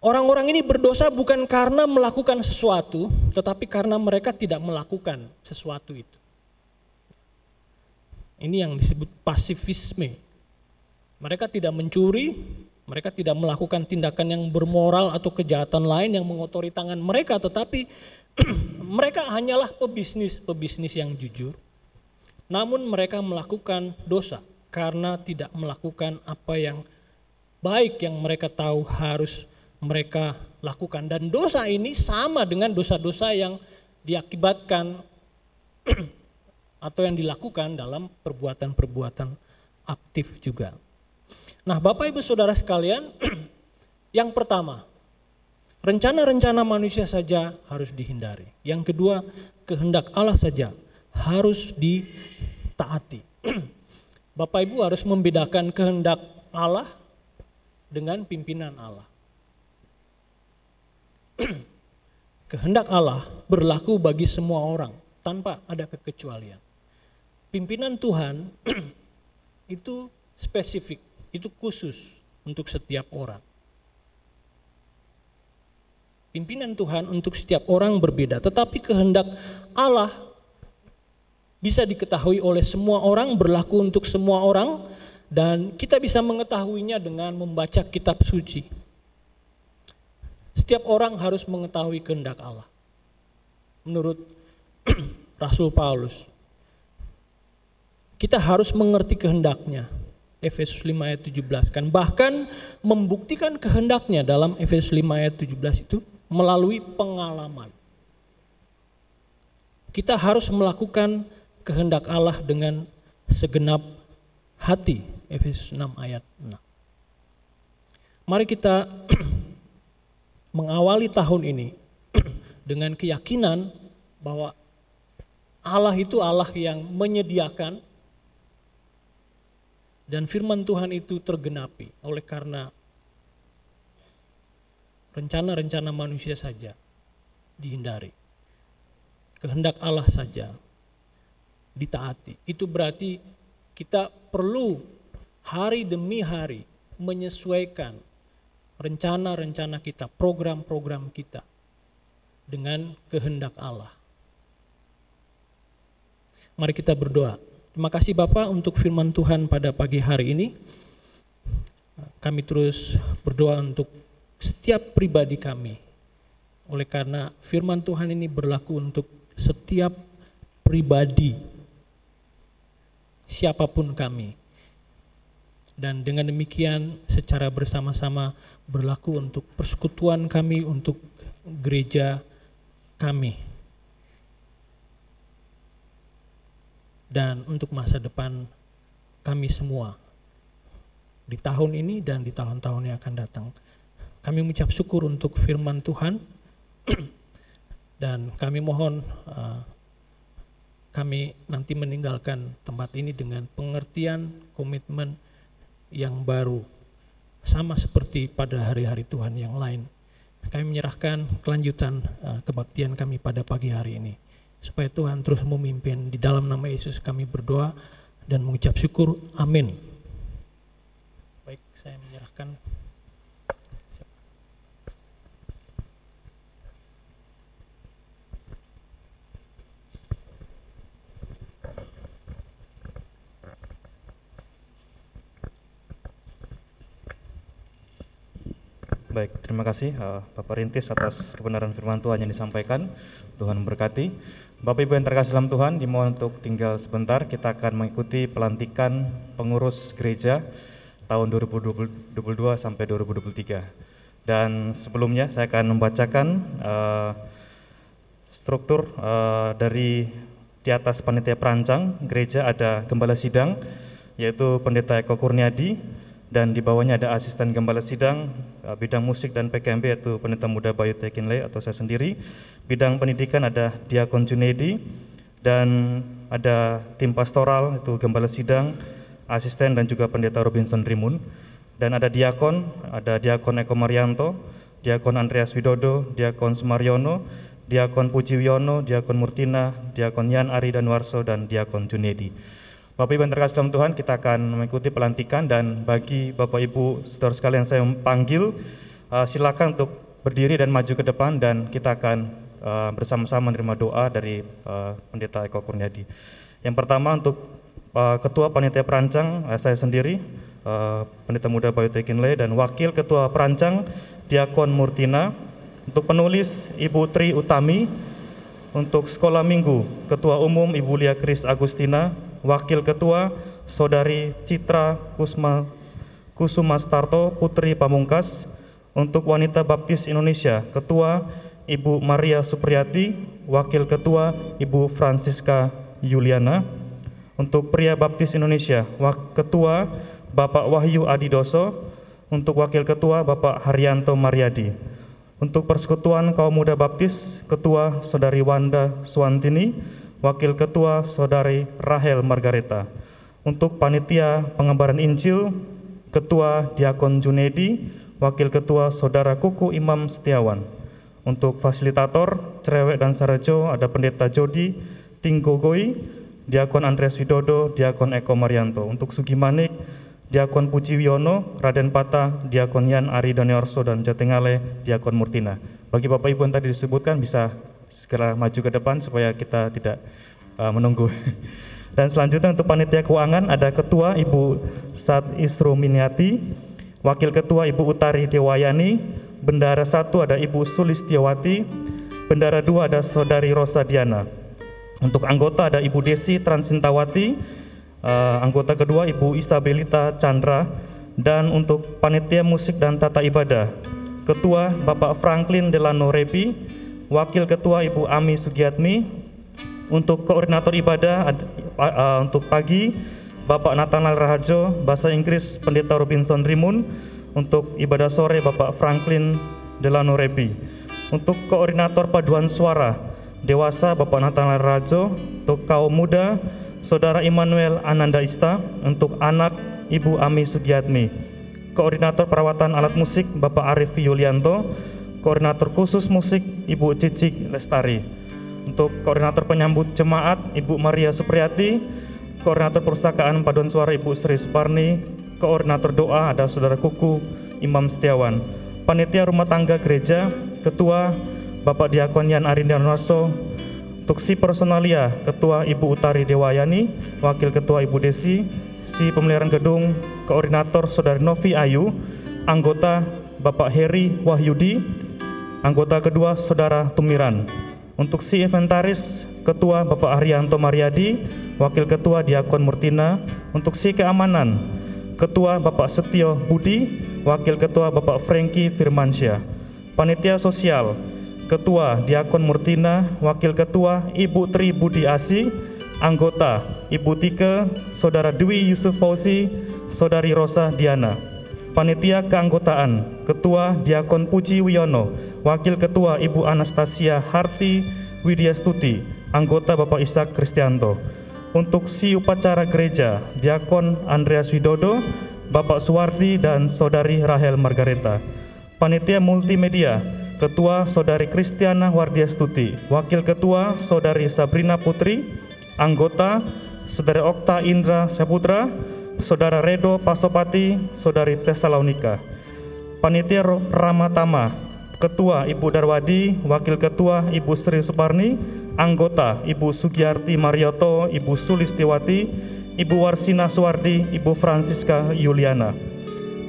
Orang-orang ini berdosa bukan karena melakukan sesuatu, tetapi karena mereka tidak melakukan sesuatu itu. Ini yang disebut pasifisme. Mereka tidak mencuri, Mereka tidak melakukan tindakan yang bermoral atau kejahatan lain yang mengotori tangan mereka, tetapi mereka hanyalah pebisnis-pebisnis yang jujur. Namun mereka melakukan dosa karena tidak melakukan apa yang baik yang mereka tahu harus mereka lakukan. Dan dosa ini sama dengan dosa-dosa yang diakibatkan atau yang dilakukan dalam perbuatan-perbuatan aktif juga. Nah, Bapak Ibu Saudara sekalian, yang pertama, rencana-rencana manusia saja harus dihindari. Yang kedua, kehendak Allah saja harus ditaati. Bapak Ibu harus membedakan kehendak Allah dengan pimpinan Allah. kehendak Allah berlaku bagi semua orang tanpa ada kekecualian. Pimpinan Tuhan itu spesifik itu khusus untuk setiap orang. Pimpinan Tuhan untuk setiap orang berbeda, tetapi kehendak Allah bisa diketahui oleh semua orang, berlaku untuk semua orang, dan kita bisa mengetahuinya dengan membaca kitab suci. Setiap orang harus mengetahui kehendak Allah. Menurut Rasul Paulus, kita harus mengerti kehendaknya Efesus 5 ayat 17 kan bahkan membuktikan kehendaknya dalam Efesus 5 ayat 17 itu melalui pengalaman. Kita harus melakukan kehendak Allah dengan segenap hati. Efesus 6 ayat 6. Mari kita mengawali tahun ini dengan keyakinan bahwa Allah itu Allah yang menyediakan dan firman Tuhan itu tergenapi oleh karena rencana-rencana manusia saja dihindari. Kehendak Allah saja ditaati. Itu berarti kita perlu hari demi hari menyesuaikan rencana-rencana kita, program-program kita dengan kehendak Allah. Mari kita berdoa. Terima kasih Bapak untuk firman Tuhan pada pagi hari ini. Kami terus berdoa untuk setiap pribadi kami. Oleh karena firman Tuhan ini berlaku untuk setiap pribadi, siapa pun kami. Dan dengan demikian secara bersama-sama berlaku untuk persekutuan kami, untuk gereja kami. dan untuk masa depan kami semua di tahun ini dan di tahun-tahun yang akan datang. Kami mengucap syukur untuk firman Tuhan dan kami mohon uh, kami nanti meninggalkan tempat ini dengan pengertian komitmen yang baru sama seperti pada hari-hari Tuhan yang lain. Kami menyerahkan kelanjutan uh, kebaktian kami pada pagi hari ini supaya Tuhan terus memimpin. Di dalam nama Yesus kami berdoa dan mengucap syukur. Amin. Baik, saya menyerahkan Baik, terima kasih uh, Bapak Rintis atas kebenaran firman Tuhan yang disampaikan. Tuhan memberkati. Bapak Ibu yang terkasih dalam Tuhan, dimohon untuk tinggal sebentar. Kita akan mengikuti pelantikan pengurus gereja tahun 2022 sampai 2023. Dan sebelumnya saya akan membacakan uh, struktur uh, dari di atas panitia perancang gereja ada gembala sidang yaitu Pendeta Eko Kurniadi, dan di bawahnya ada asisten gembala sidang uh, bidang musik dan PKMB yaitu Pendeta Muda Bayu Tekinle atau saya sendiri. Bidang pendidikan ada Diakon Junedi dan ada tim pastoral itu gembala sidang, asisten dan juga Pendeta Robinson Rimun. Dan ada diakon, ada Diakon Eko Marianto, Diakon Andreas Widodo, Diakon Sumaryono, Diakon Pujiwiono, Diakon Murtina, Diakon Yan Ari Danwarso dan Diakon Junedi. Bapak Ibu yang terkasih dalam Tuhan, kita akan mengikuti pelantikan dan bagi Bapak Ibu saudara sekalian saya panggil, uh, silakan untuk berdiri dan maju ke depan dan kita akan uh, bersama-sama menerima doa dari uh, Pendeta Eko Kurniadi. Yang pertama untuk Ketua Panitia Perancang saya sendiri, eh, Pendeta Muda Bayu Tekinle dan Wakil Ketua Perancang Diakon Murtina. Untuk penulis Ibu Tri Utami, untuk sekolah minggu Ketua Umum Ibu Lia Kris Agustina, Wakil Ketua Saudari Citra Kusma Kusuma Starto Putri Pamungkas, untuk Wanita Baptis Indonesia Ketua Ibu Maria Supriyati, Wakil Ketua Ibu Francisca Yuliana, untuk Pria Baptis Indonesia Ketua Bapak Wahyu Adidoso, untuk Wakil Ketua Bapak Haryanto Mariadi. Untuk Persekutuan Kaum Muda Baptis, Ketua Saudari Wanda Suantini, Wakil Ketua Saudari Rahel Margareta. Untuk Panitia Pengembaraan Injil, Ketua Diakon Junedi, Wakil Ketua Saudara Kuku Imam Setiawan. Untuk Fasilitator Cerewet dan Sarejo ada Pendeta Jody Tinggogoi, Diakon Andreas Widodo, Diakon Eko Marianto. Untuk Sugimanik, Diakon Puji Wiono, Raden Pata, Diakon Yan Ari Daniorso dan Jatingale, Diakon Murtina. Bagi Bapak Ibu yang tadi disebutkan bisa segera maju ke depan supaya kita tidak uh, menunggu. Dan selanjutnya untuk panitia keuangan ada Ketua Ibu Sat Isro Miniati, Wakil Ketua Ibu Utari Dewayani, Bendara satu ada Ibu Sulistiawati, Bendara dua ada Saudari Rosa Diana. Untuk anggota ada Ibu Desi Transintawati, Eh, anggota kedua Ibu Isabelita Chandra dan untuk panitia musik dan tata ibadah Ketua Bapak Franklin Delano Repi, Wakil Ketua Ibu Ami Sugiatmi, untuk koordinator ibadah eh, untuk pagi Bapak Nathanael Raharjo, Bahasa Inggris Pendeta Robinson Rimun, untuk ibadah sore Bapak Franklin Delano Repi. Untuk koordinator paduan suara dewasa Bapak Nathanael Raharjo, untuk kaum muda Saudara Immanuel Ananda Ista, untuk anak Ibu Ami Sugiatmi. Koordinator perawatan alat musik Bapak Arif Yulianto, Koordinator khusus musik Ibu Cicik Lestari. Untuk koordinator penyambut jemaat Ibu Maria Supriyati, koordinator perpustakaan paduan suara Ibu Sri Suparni, koordinator doa ada Saudara Kuku Imam Setiawan. Panitia rumah tangga gereja, Ketua Bapak Diakon Yan untuk si personalia, Ketua Ibu Utari Dewayani, Wakil Ketua Ibu Desi, si pemeliharaan gedung, Koordinator Saudari Novi Ayu, anggota Bapak Heri Wahyudi, anggota kedua Saudara Tumiran. Untuk si inventaris, Ketua Bapak Haryanto Mariadi, Wakil Ketua Diakon Murtina. Untuk si keamanan, Ketua Bapak Setio Budi, Wakil Ketua Bapak Franky Firmansyah. Panitia Sosial, Ketua Diakon Murtina, Wakil Ketua Ibu Tri Budi Asi, anggota Ibu Tike, Saudara Dwi Yusuf Fauzi, Saudari Rosa Diana. Panitia keanggotaan, Ketua Diakon Puji Wiono, Wakil Ketua Ibu Anastasia Harti Widyastuti, anggota Bapak Ishak Kristianto. Untuk si upacara gereja, Diakon Andreas Widodo, Bapak Suwardi dan Saudari Rahel Margareta. Panitia multimedia, Ketua Saudari Kristiana Wardiastuti, Wakil Ketua Saudari Sabrina Putri, anggota Saudara Okta Indra Saputra, Saudara Redo Pasopati, Saudari Tesalonika. Panitia Ramatama, Ketua Ibu Darwadi, Wakil Ketua Ibu Sri Suparni, anggota Ibu Sugiyarti Marioto, Ibu Sulistiwati, Ibu Warsina Suwardi, Ibu Francisca Yuliana.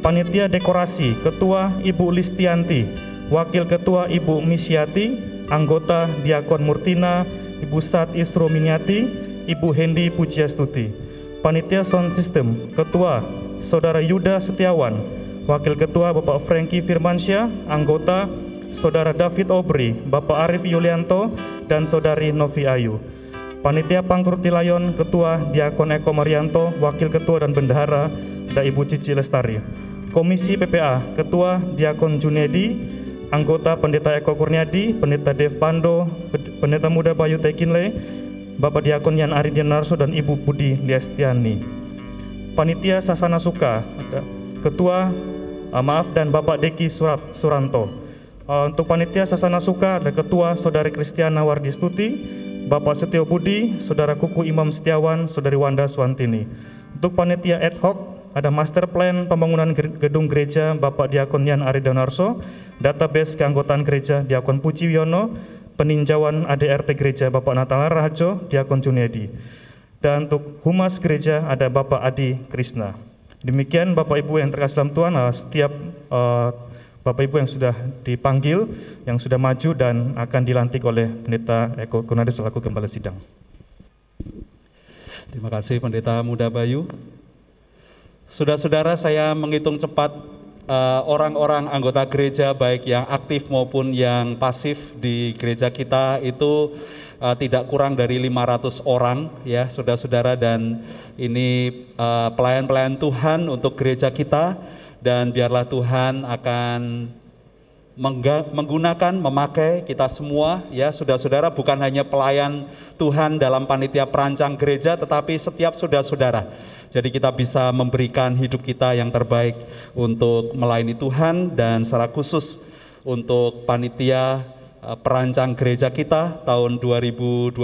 Panitia Dekorasi, Ketua Ibu Listianti, Wakil Ketua Ibu Misyati, anggota Diakon Murtina, Ibu Sat Isro Miniati, Ibu Hendi Pujiastuti. Panitia Sound System, Ketua Saudara Yuda Setiawan, Wakil Ketua Bapak Franky Firmansyah, anggota Saudara David Obri, Bapak Arif Yulianto, dan Saudari Novi Ayu. Panitia Pangkur Tilayon, Ketua Diakon Eko Marianto, Wakil Ketua dan Bendahara, dan Ibu Cici Lestari. Komisi PPA, Ketua Diakon Junedi, anggota Pendeta Eko Kurniadi, Pendeta Dev Pando, Pendeta Muda Bayu Tekinle, Bapak Diakon Yan Ari Narso dan Ibu Budi Liastiani. Panitia Sasana Suka, Ketua eh, maaf dan Bapak Deki Surat Suranto. Eh, untuk panitia Sasana Suka ada Ketua Saudari Kristiana Wardistuti, Bapak Setio Budi, Saudara Kuku Imam Setiawan, Saudari Wanda Swantini. Untuk panitia ad hoc ada master plan pembangunan gedung gereja Bapak Diakon Yan Ari Donarso, database keanggotaan gereja Diakon Puji Wiono, peninjauan ADRT gereja Bapak Natala Raharjo, Diakon Juniadi. Dan untuk humas gereja ada Bapak Adi Krisna. Demikian Bapak Ibu yang terkasih dalam Tuhan, uh, setiap uh, Bapak Ibu yang sudah dipanggil, yang sudah maju dan akan dilantik oleh Pendeta Eko Kunadis selaku Gembala Sidang. Terima kasih Pendeta Muda Bayu. Saudara-saudara, saya menghitung cepat eh, orang-orang uh, anggota gereja baik yang aktif maupun yang pasif di gereja kita itu uh, tidak kurang dari 500 orang ya saudara-saudara dan ini pelayan pelayan-pelayan Tuhan untuk gereja kita dan biarlah Tuhan akan menggunakan, memakai kita semua ya saudara-saudara bukan hanya pelayan Tuhan dalam panitia perancang gereja tetapi setiap saudara-saudara. Jadi kita bisa memberikan hidup kita yang terbaik untuk melayani Tuhan dan secara khusus untuk panitia eh, perancang gereja kita tahun 2022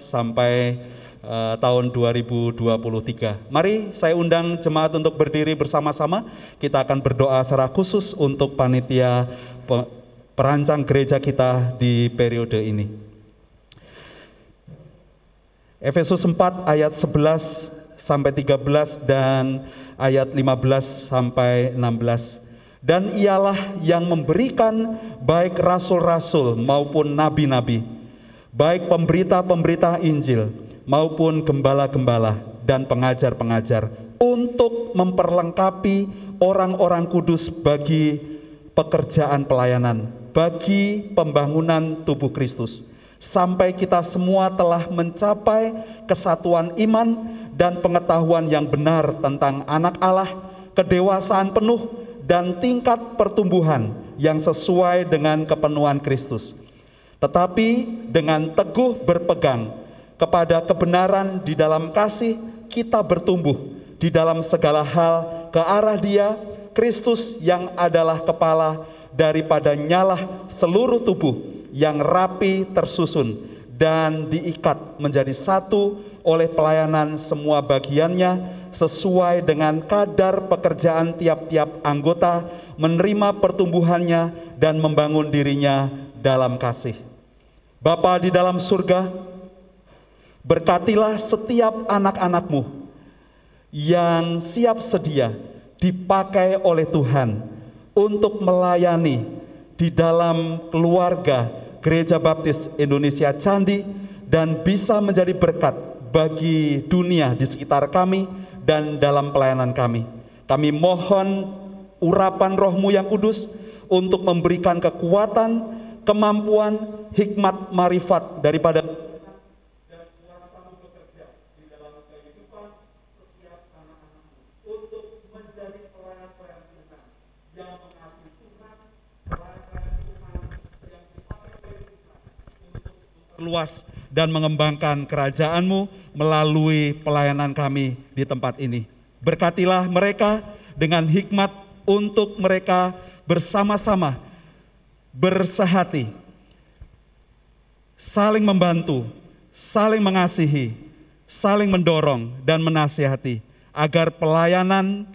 sampai uh, tahun 2023. Mari saya undang jemaat untuk berdiri bersama-sama. Kita akan berdoa secara khusus untuk panitia perancang gereja kita di periode ini. Efesus 4 ayat 11 sampai 13 dan ayat 15 sampai 16. Dan ialah yang memberikan baik rasul-rasul maupun nabi-nabi, baik pemberita-pemberita Injil, maupun gembala-gembala dan pengajar-pengajar untuk memperlengkapi orang-orang kudus bagi pekerjaan pelayanan, bagi pembangunan tubuh Kristus. Sampai kita semua telah mencapai kesatuan iman dan pengetahuan yang benar tentang anak Allah, kedewasaan penuh dan tingkat pertumbuhan yang sesuai dengan kepenuhan Kristus. Tetapi dengan teguh berpegang kepada kebenaran di dalam kasih kita bertumbuh di dalam segala hal ke arah Dia Kristus yang adalah kepala daripada nyala seluruh tubuh yang rapi tersusun dan diikat menjadi satu oleh pelayanan semua bagiannya sesuai dengan kadar pekerjaan tiap-tiap anggota menerima pertumbuhannya dan membangun dirinya dalam kasih. Bapa di dalam surga, Berkatilah setiap anak-anakmu yang siap sedia dipakai oleh Tuhan untuk melayani di dalam keluarga Gereja Baptis Indonesia Candi dan bisa menjadi berkat bagi dunia di sekitar kami dan dalam pelayanan kami. Kami mohon urapan rohmu yang kudus untuk memberikan kekuatan, kemampuan, hikmat, marifat daripada luas dan mengembangkan kerajaanmu melalui pelayanan kami di tempat ini. Berkatilah mereka dengan hikmat untuk mereka bersama-sama bersehati, saling membantu, saling mengasihi, saling mendorong dan menasihati agar pelayanan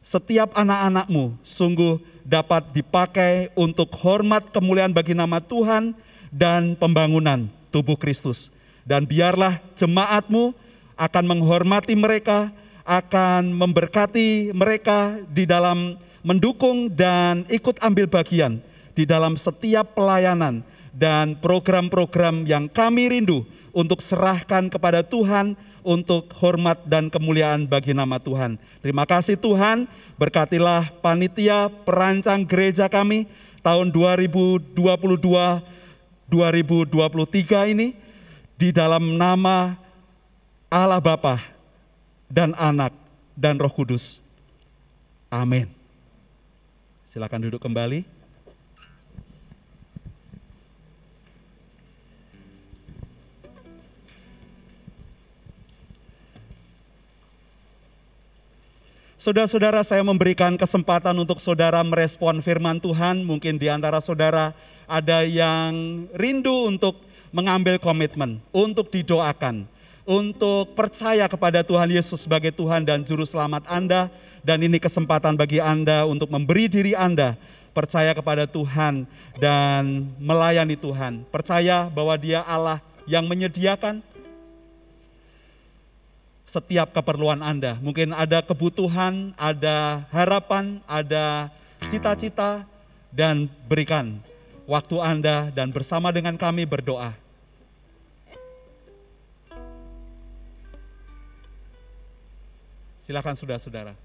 setiap anak-anakmu sungguh dapat dipakai untuk hormat kemuliaan bagi nama Tuhan dan pembangunan tubuh Kristus. Dan biarlah jemaatmu akan menghormati mereka, akan memberkati mereka di dalam mendukung dan ikut ambil bagian di dalam setiap pelayanan dan program-program yang kami rindu untuk serahkan kepada Tuhan untuk hormat dan kemuliaan bagi nama Tuhan. Terima kasih Tuhan, berkatilah panitia perancang gereja kami tahun 2022 2023 ini di dalam nama Allah Bapa dan Anak dan Roh Kudus. Amin. Silakan duduk kembali. Saudara-saudara, saya memberikan kesempatan untuk saudara merespon firman Tuhan. Mungkin di antara saudara ada yang rindu untuk mengambil komitmen, untuk didoakan, untuk percaya kepada Tuhan Yesus sebagai Tuhan dan Juru Selamat Anda. Dan ini kesempatan bagi Anda untuk memberi diri Anda percaya kepada Tuhan dan melayani Tuhan. Percaya bahwa Dia Allah yang menyediakan setiap keperluan Anda. Mungkin ada kebutuhan, ada harapan, ada cita-cita, dan berikan waktu Anda dan bersama dengan kami berdoa. Silakan saudara-saudara.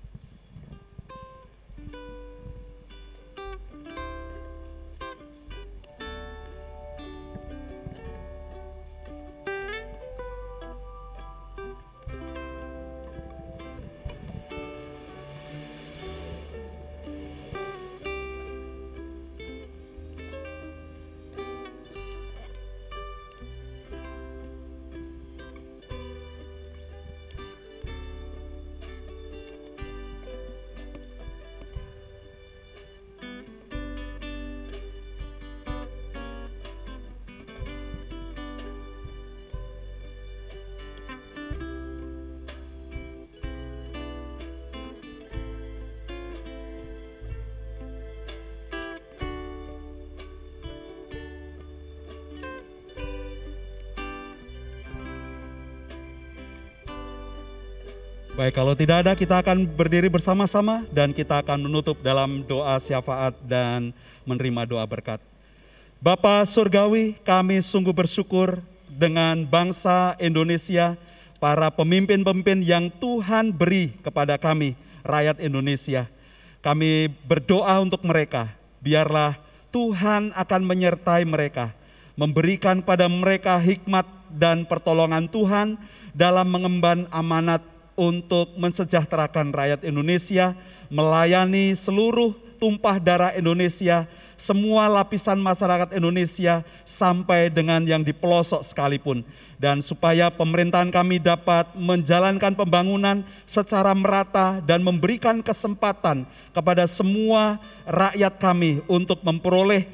Kalau tidak ada kita akan berdiri bersama-sama dan kita akan menutup dalam doa syafaat dan menerima doa berkat. Bapa Surgawi, kami sungguh bersyukur dengan bangsa Indonesia, para pemimpin-pemimpin yang Tuhan beri kepada kami, rakyat Indonesia. Kami berdoa untuk mereka, biarlah Tuhan akan menyertai mereka, memberikan pada mereka hikmat dan pertolongan Tuhan dalam mengemban amanat untuk mensejahterakan rakyat Indonesia, melayani seluruh tumpah darah Indonesia, semua lapisan masyarakat Indonesia sampai dengan yang di pelosok sekalipun. Dan supaya pemerintahan kami dapat menjalankan pembangunan secara merata dan memberikan kesempatan kepada semua rakyat kami untuk memperoleh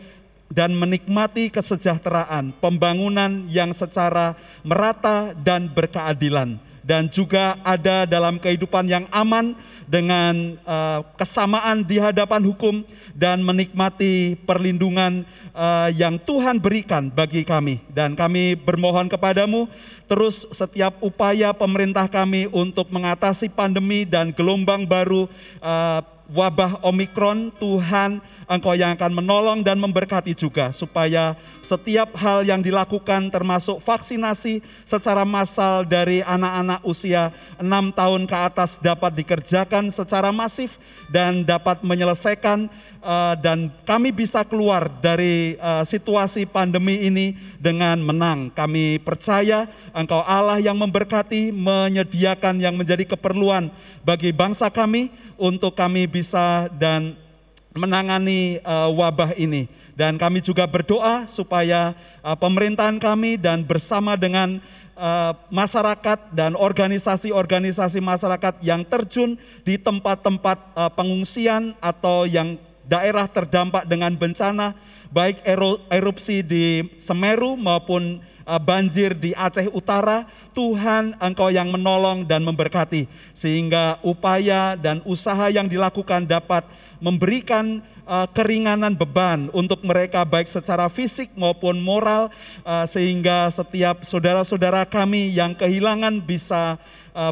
dan menikmati kesejahteraan, pembangunan yang secara merata dan berkeadilan dan juga ada dalam kehidupan yang aman dengan uh, kesamaan di hadapan hukum dan menikmati perlindungan uh, yang Tuhan berikan bagi kami. Dan kami bermohon kepadamu terus setiap upaya pemerintah kami untuk mengatasi pandemi dan gelombang baru uh, wabah Omikron Tuhan Engkau yang akan menolong dan memberkati juga supaya setiap hal yang dilakukan termasuk vaksinasi secara massal dari anak-anak usia 6 tahun ke atas dapat dikerjakan secara masif dan dapat menyelesaikan uh, dan kami bisa keluar dari uh, situasi pandemi ini dengan menang. Kami percaya Engkau Allah yang memberkati, menyediakan yang menjadi keperluan bagi bangsa kami untuk kami bisa dan menangani uh, wabah ini. Dan kami juga berdoa supaya pemerintahan kami dan bersama dengan masyarakat dan organisasi-organisasi masyarakat yang terjun di tempat-tempat pengungsian atau yang daerah terdampak dengan bencana, baik erupsi di Semeru maupun banjir di Aceh Utara, Tuhan Engkau yang menolong dan memberkati, sehingga upaya dan usaha yang dilakukan dapat memberikan uh, keringanan beban untuk mereka baik secara fisik maupun moral uh, sehingga setiap saudara-saudara kami yang kehilangan bisa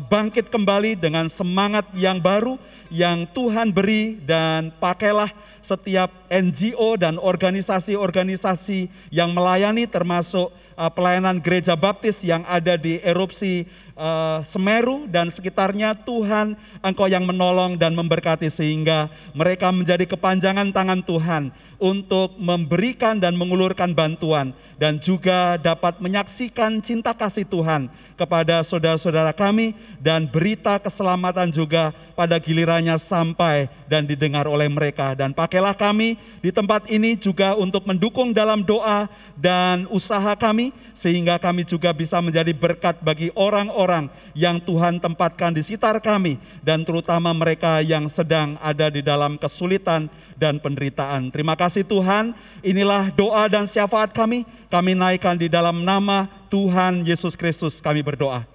bangkit kembali dengan semangat yang baru yang Tuhan beri dan pakailah setiap NGO dan organisasi-organisasi yang melayani termasuk uh, pelayanan gereja baptis yang ada di erupsi uh, Semeru dan sekitarnya. Tuhan Engkau yang menolong dan memberkati sehingga mereka menjadi kepanjangan tangan Tuhan untuk memberikan dan mengulurkan bantuan dan juga dapat menyaksikan cinta kasih Tuhan kepada saudara-saudara kami dan berita keselamatan juga pada gilirannya sampai dan didengar oleh mereka dan pakailah kami di tempat ini juga untuk mendukung dalam doa dan usaha kami sehingga kami juga bisa menjadi berkat bagi orang-orang orang yang Tuhan tempatkan di sekitar kami dan terutama mereka yang sedang ada di dalam kesulitan dan penderitaan. Terima kasih Tuhan, inilah doa dan syafaat kami, kami naikkan di dalam nama Tuhan Yesus Kristus kami berdoa.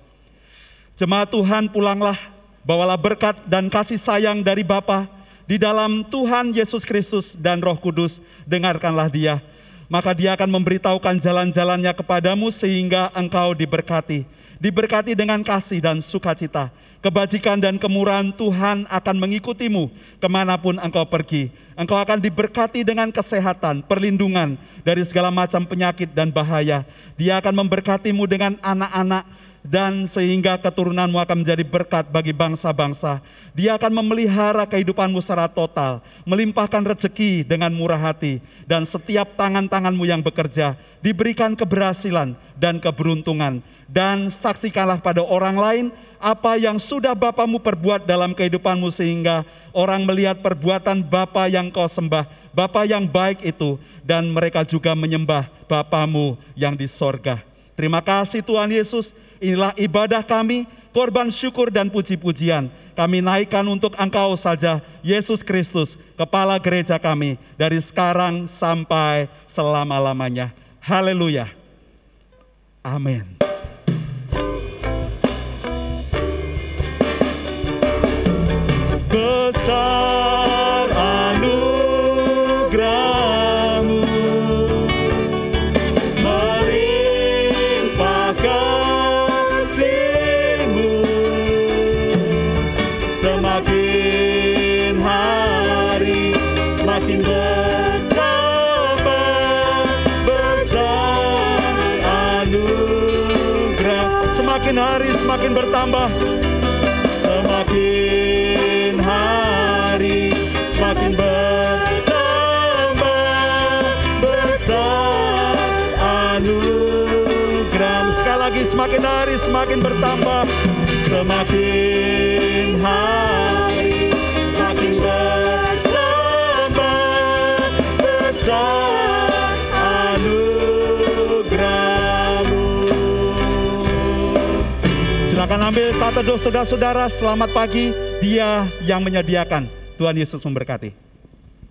Jemaat Tuhan pulanglah, bawalah berkat dan kasih sayang dari Bapa di dalam Tuhan Yesus Kristus dan Roh Kudus, dengarkanlah dia. Maka dia akan memberitahukan jalan-jalannya kepadamu sehingga engkau diberkati diberkati dengan kasih dan sukacita. Kebajikan dan kemurahan Tuhan akan mengikutimu ke mana pun engkau pergi. Engkau akan diberkati dengan kesehatan, perlindungan dari segala macam penyakit dan bahaya. Dia akan memberkatimu dengan anak-anak, dan sehingga keturunanmu akan menjadi berkat bagi bangsa-bangsa. Dia akan memelihara kehidupanmu secara total, melimpahkan rezeki dengan murah hati, dan setiap tangan-tanganmu yang bekerja diberikan keberhasilan dan keberuntungan. Dan saksikanlah pada orang lain apa yang sudah Bapamu perbuat dalam kehidupanmu sehingga orang melihat perbuatan Bapa yang kau sembah, Bapa yang baik itu, dan mereka juga menyembah Bapamu yang di sorga. Terima kasih Tuhan Yesus, inilah ibadah kami, korban syukur dan puji-pujian. Kami naikkan untuk Engkau saja, Yesus Kristus, Kepala Gereja kami, dari sekarang sampai selama-lamanya. Haleluya. Amin. Besar semakin hari semakin bertambah besar anugerah. Sekali lagi semakin hari semakin bertambah. Semakin hari ambil start teduh saudara-saudara. Selamat pagi. Dia yang menyediakan. Tuhan Yesus memberkati.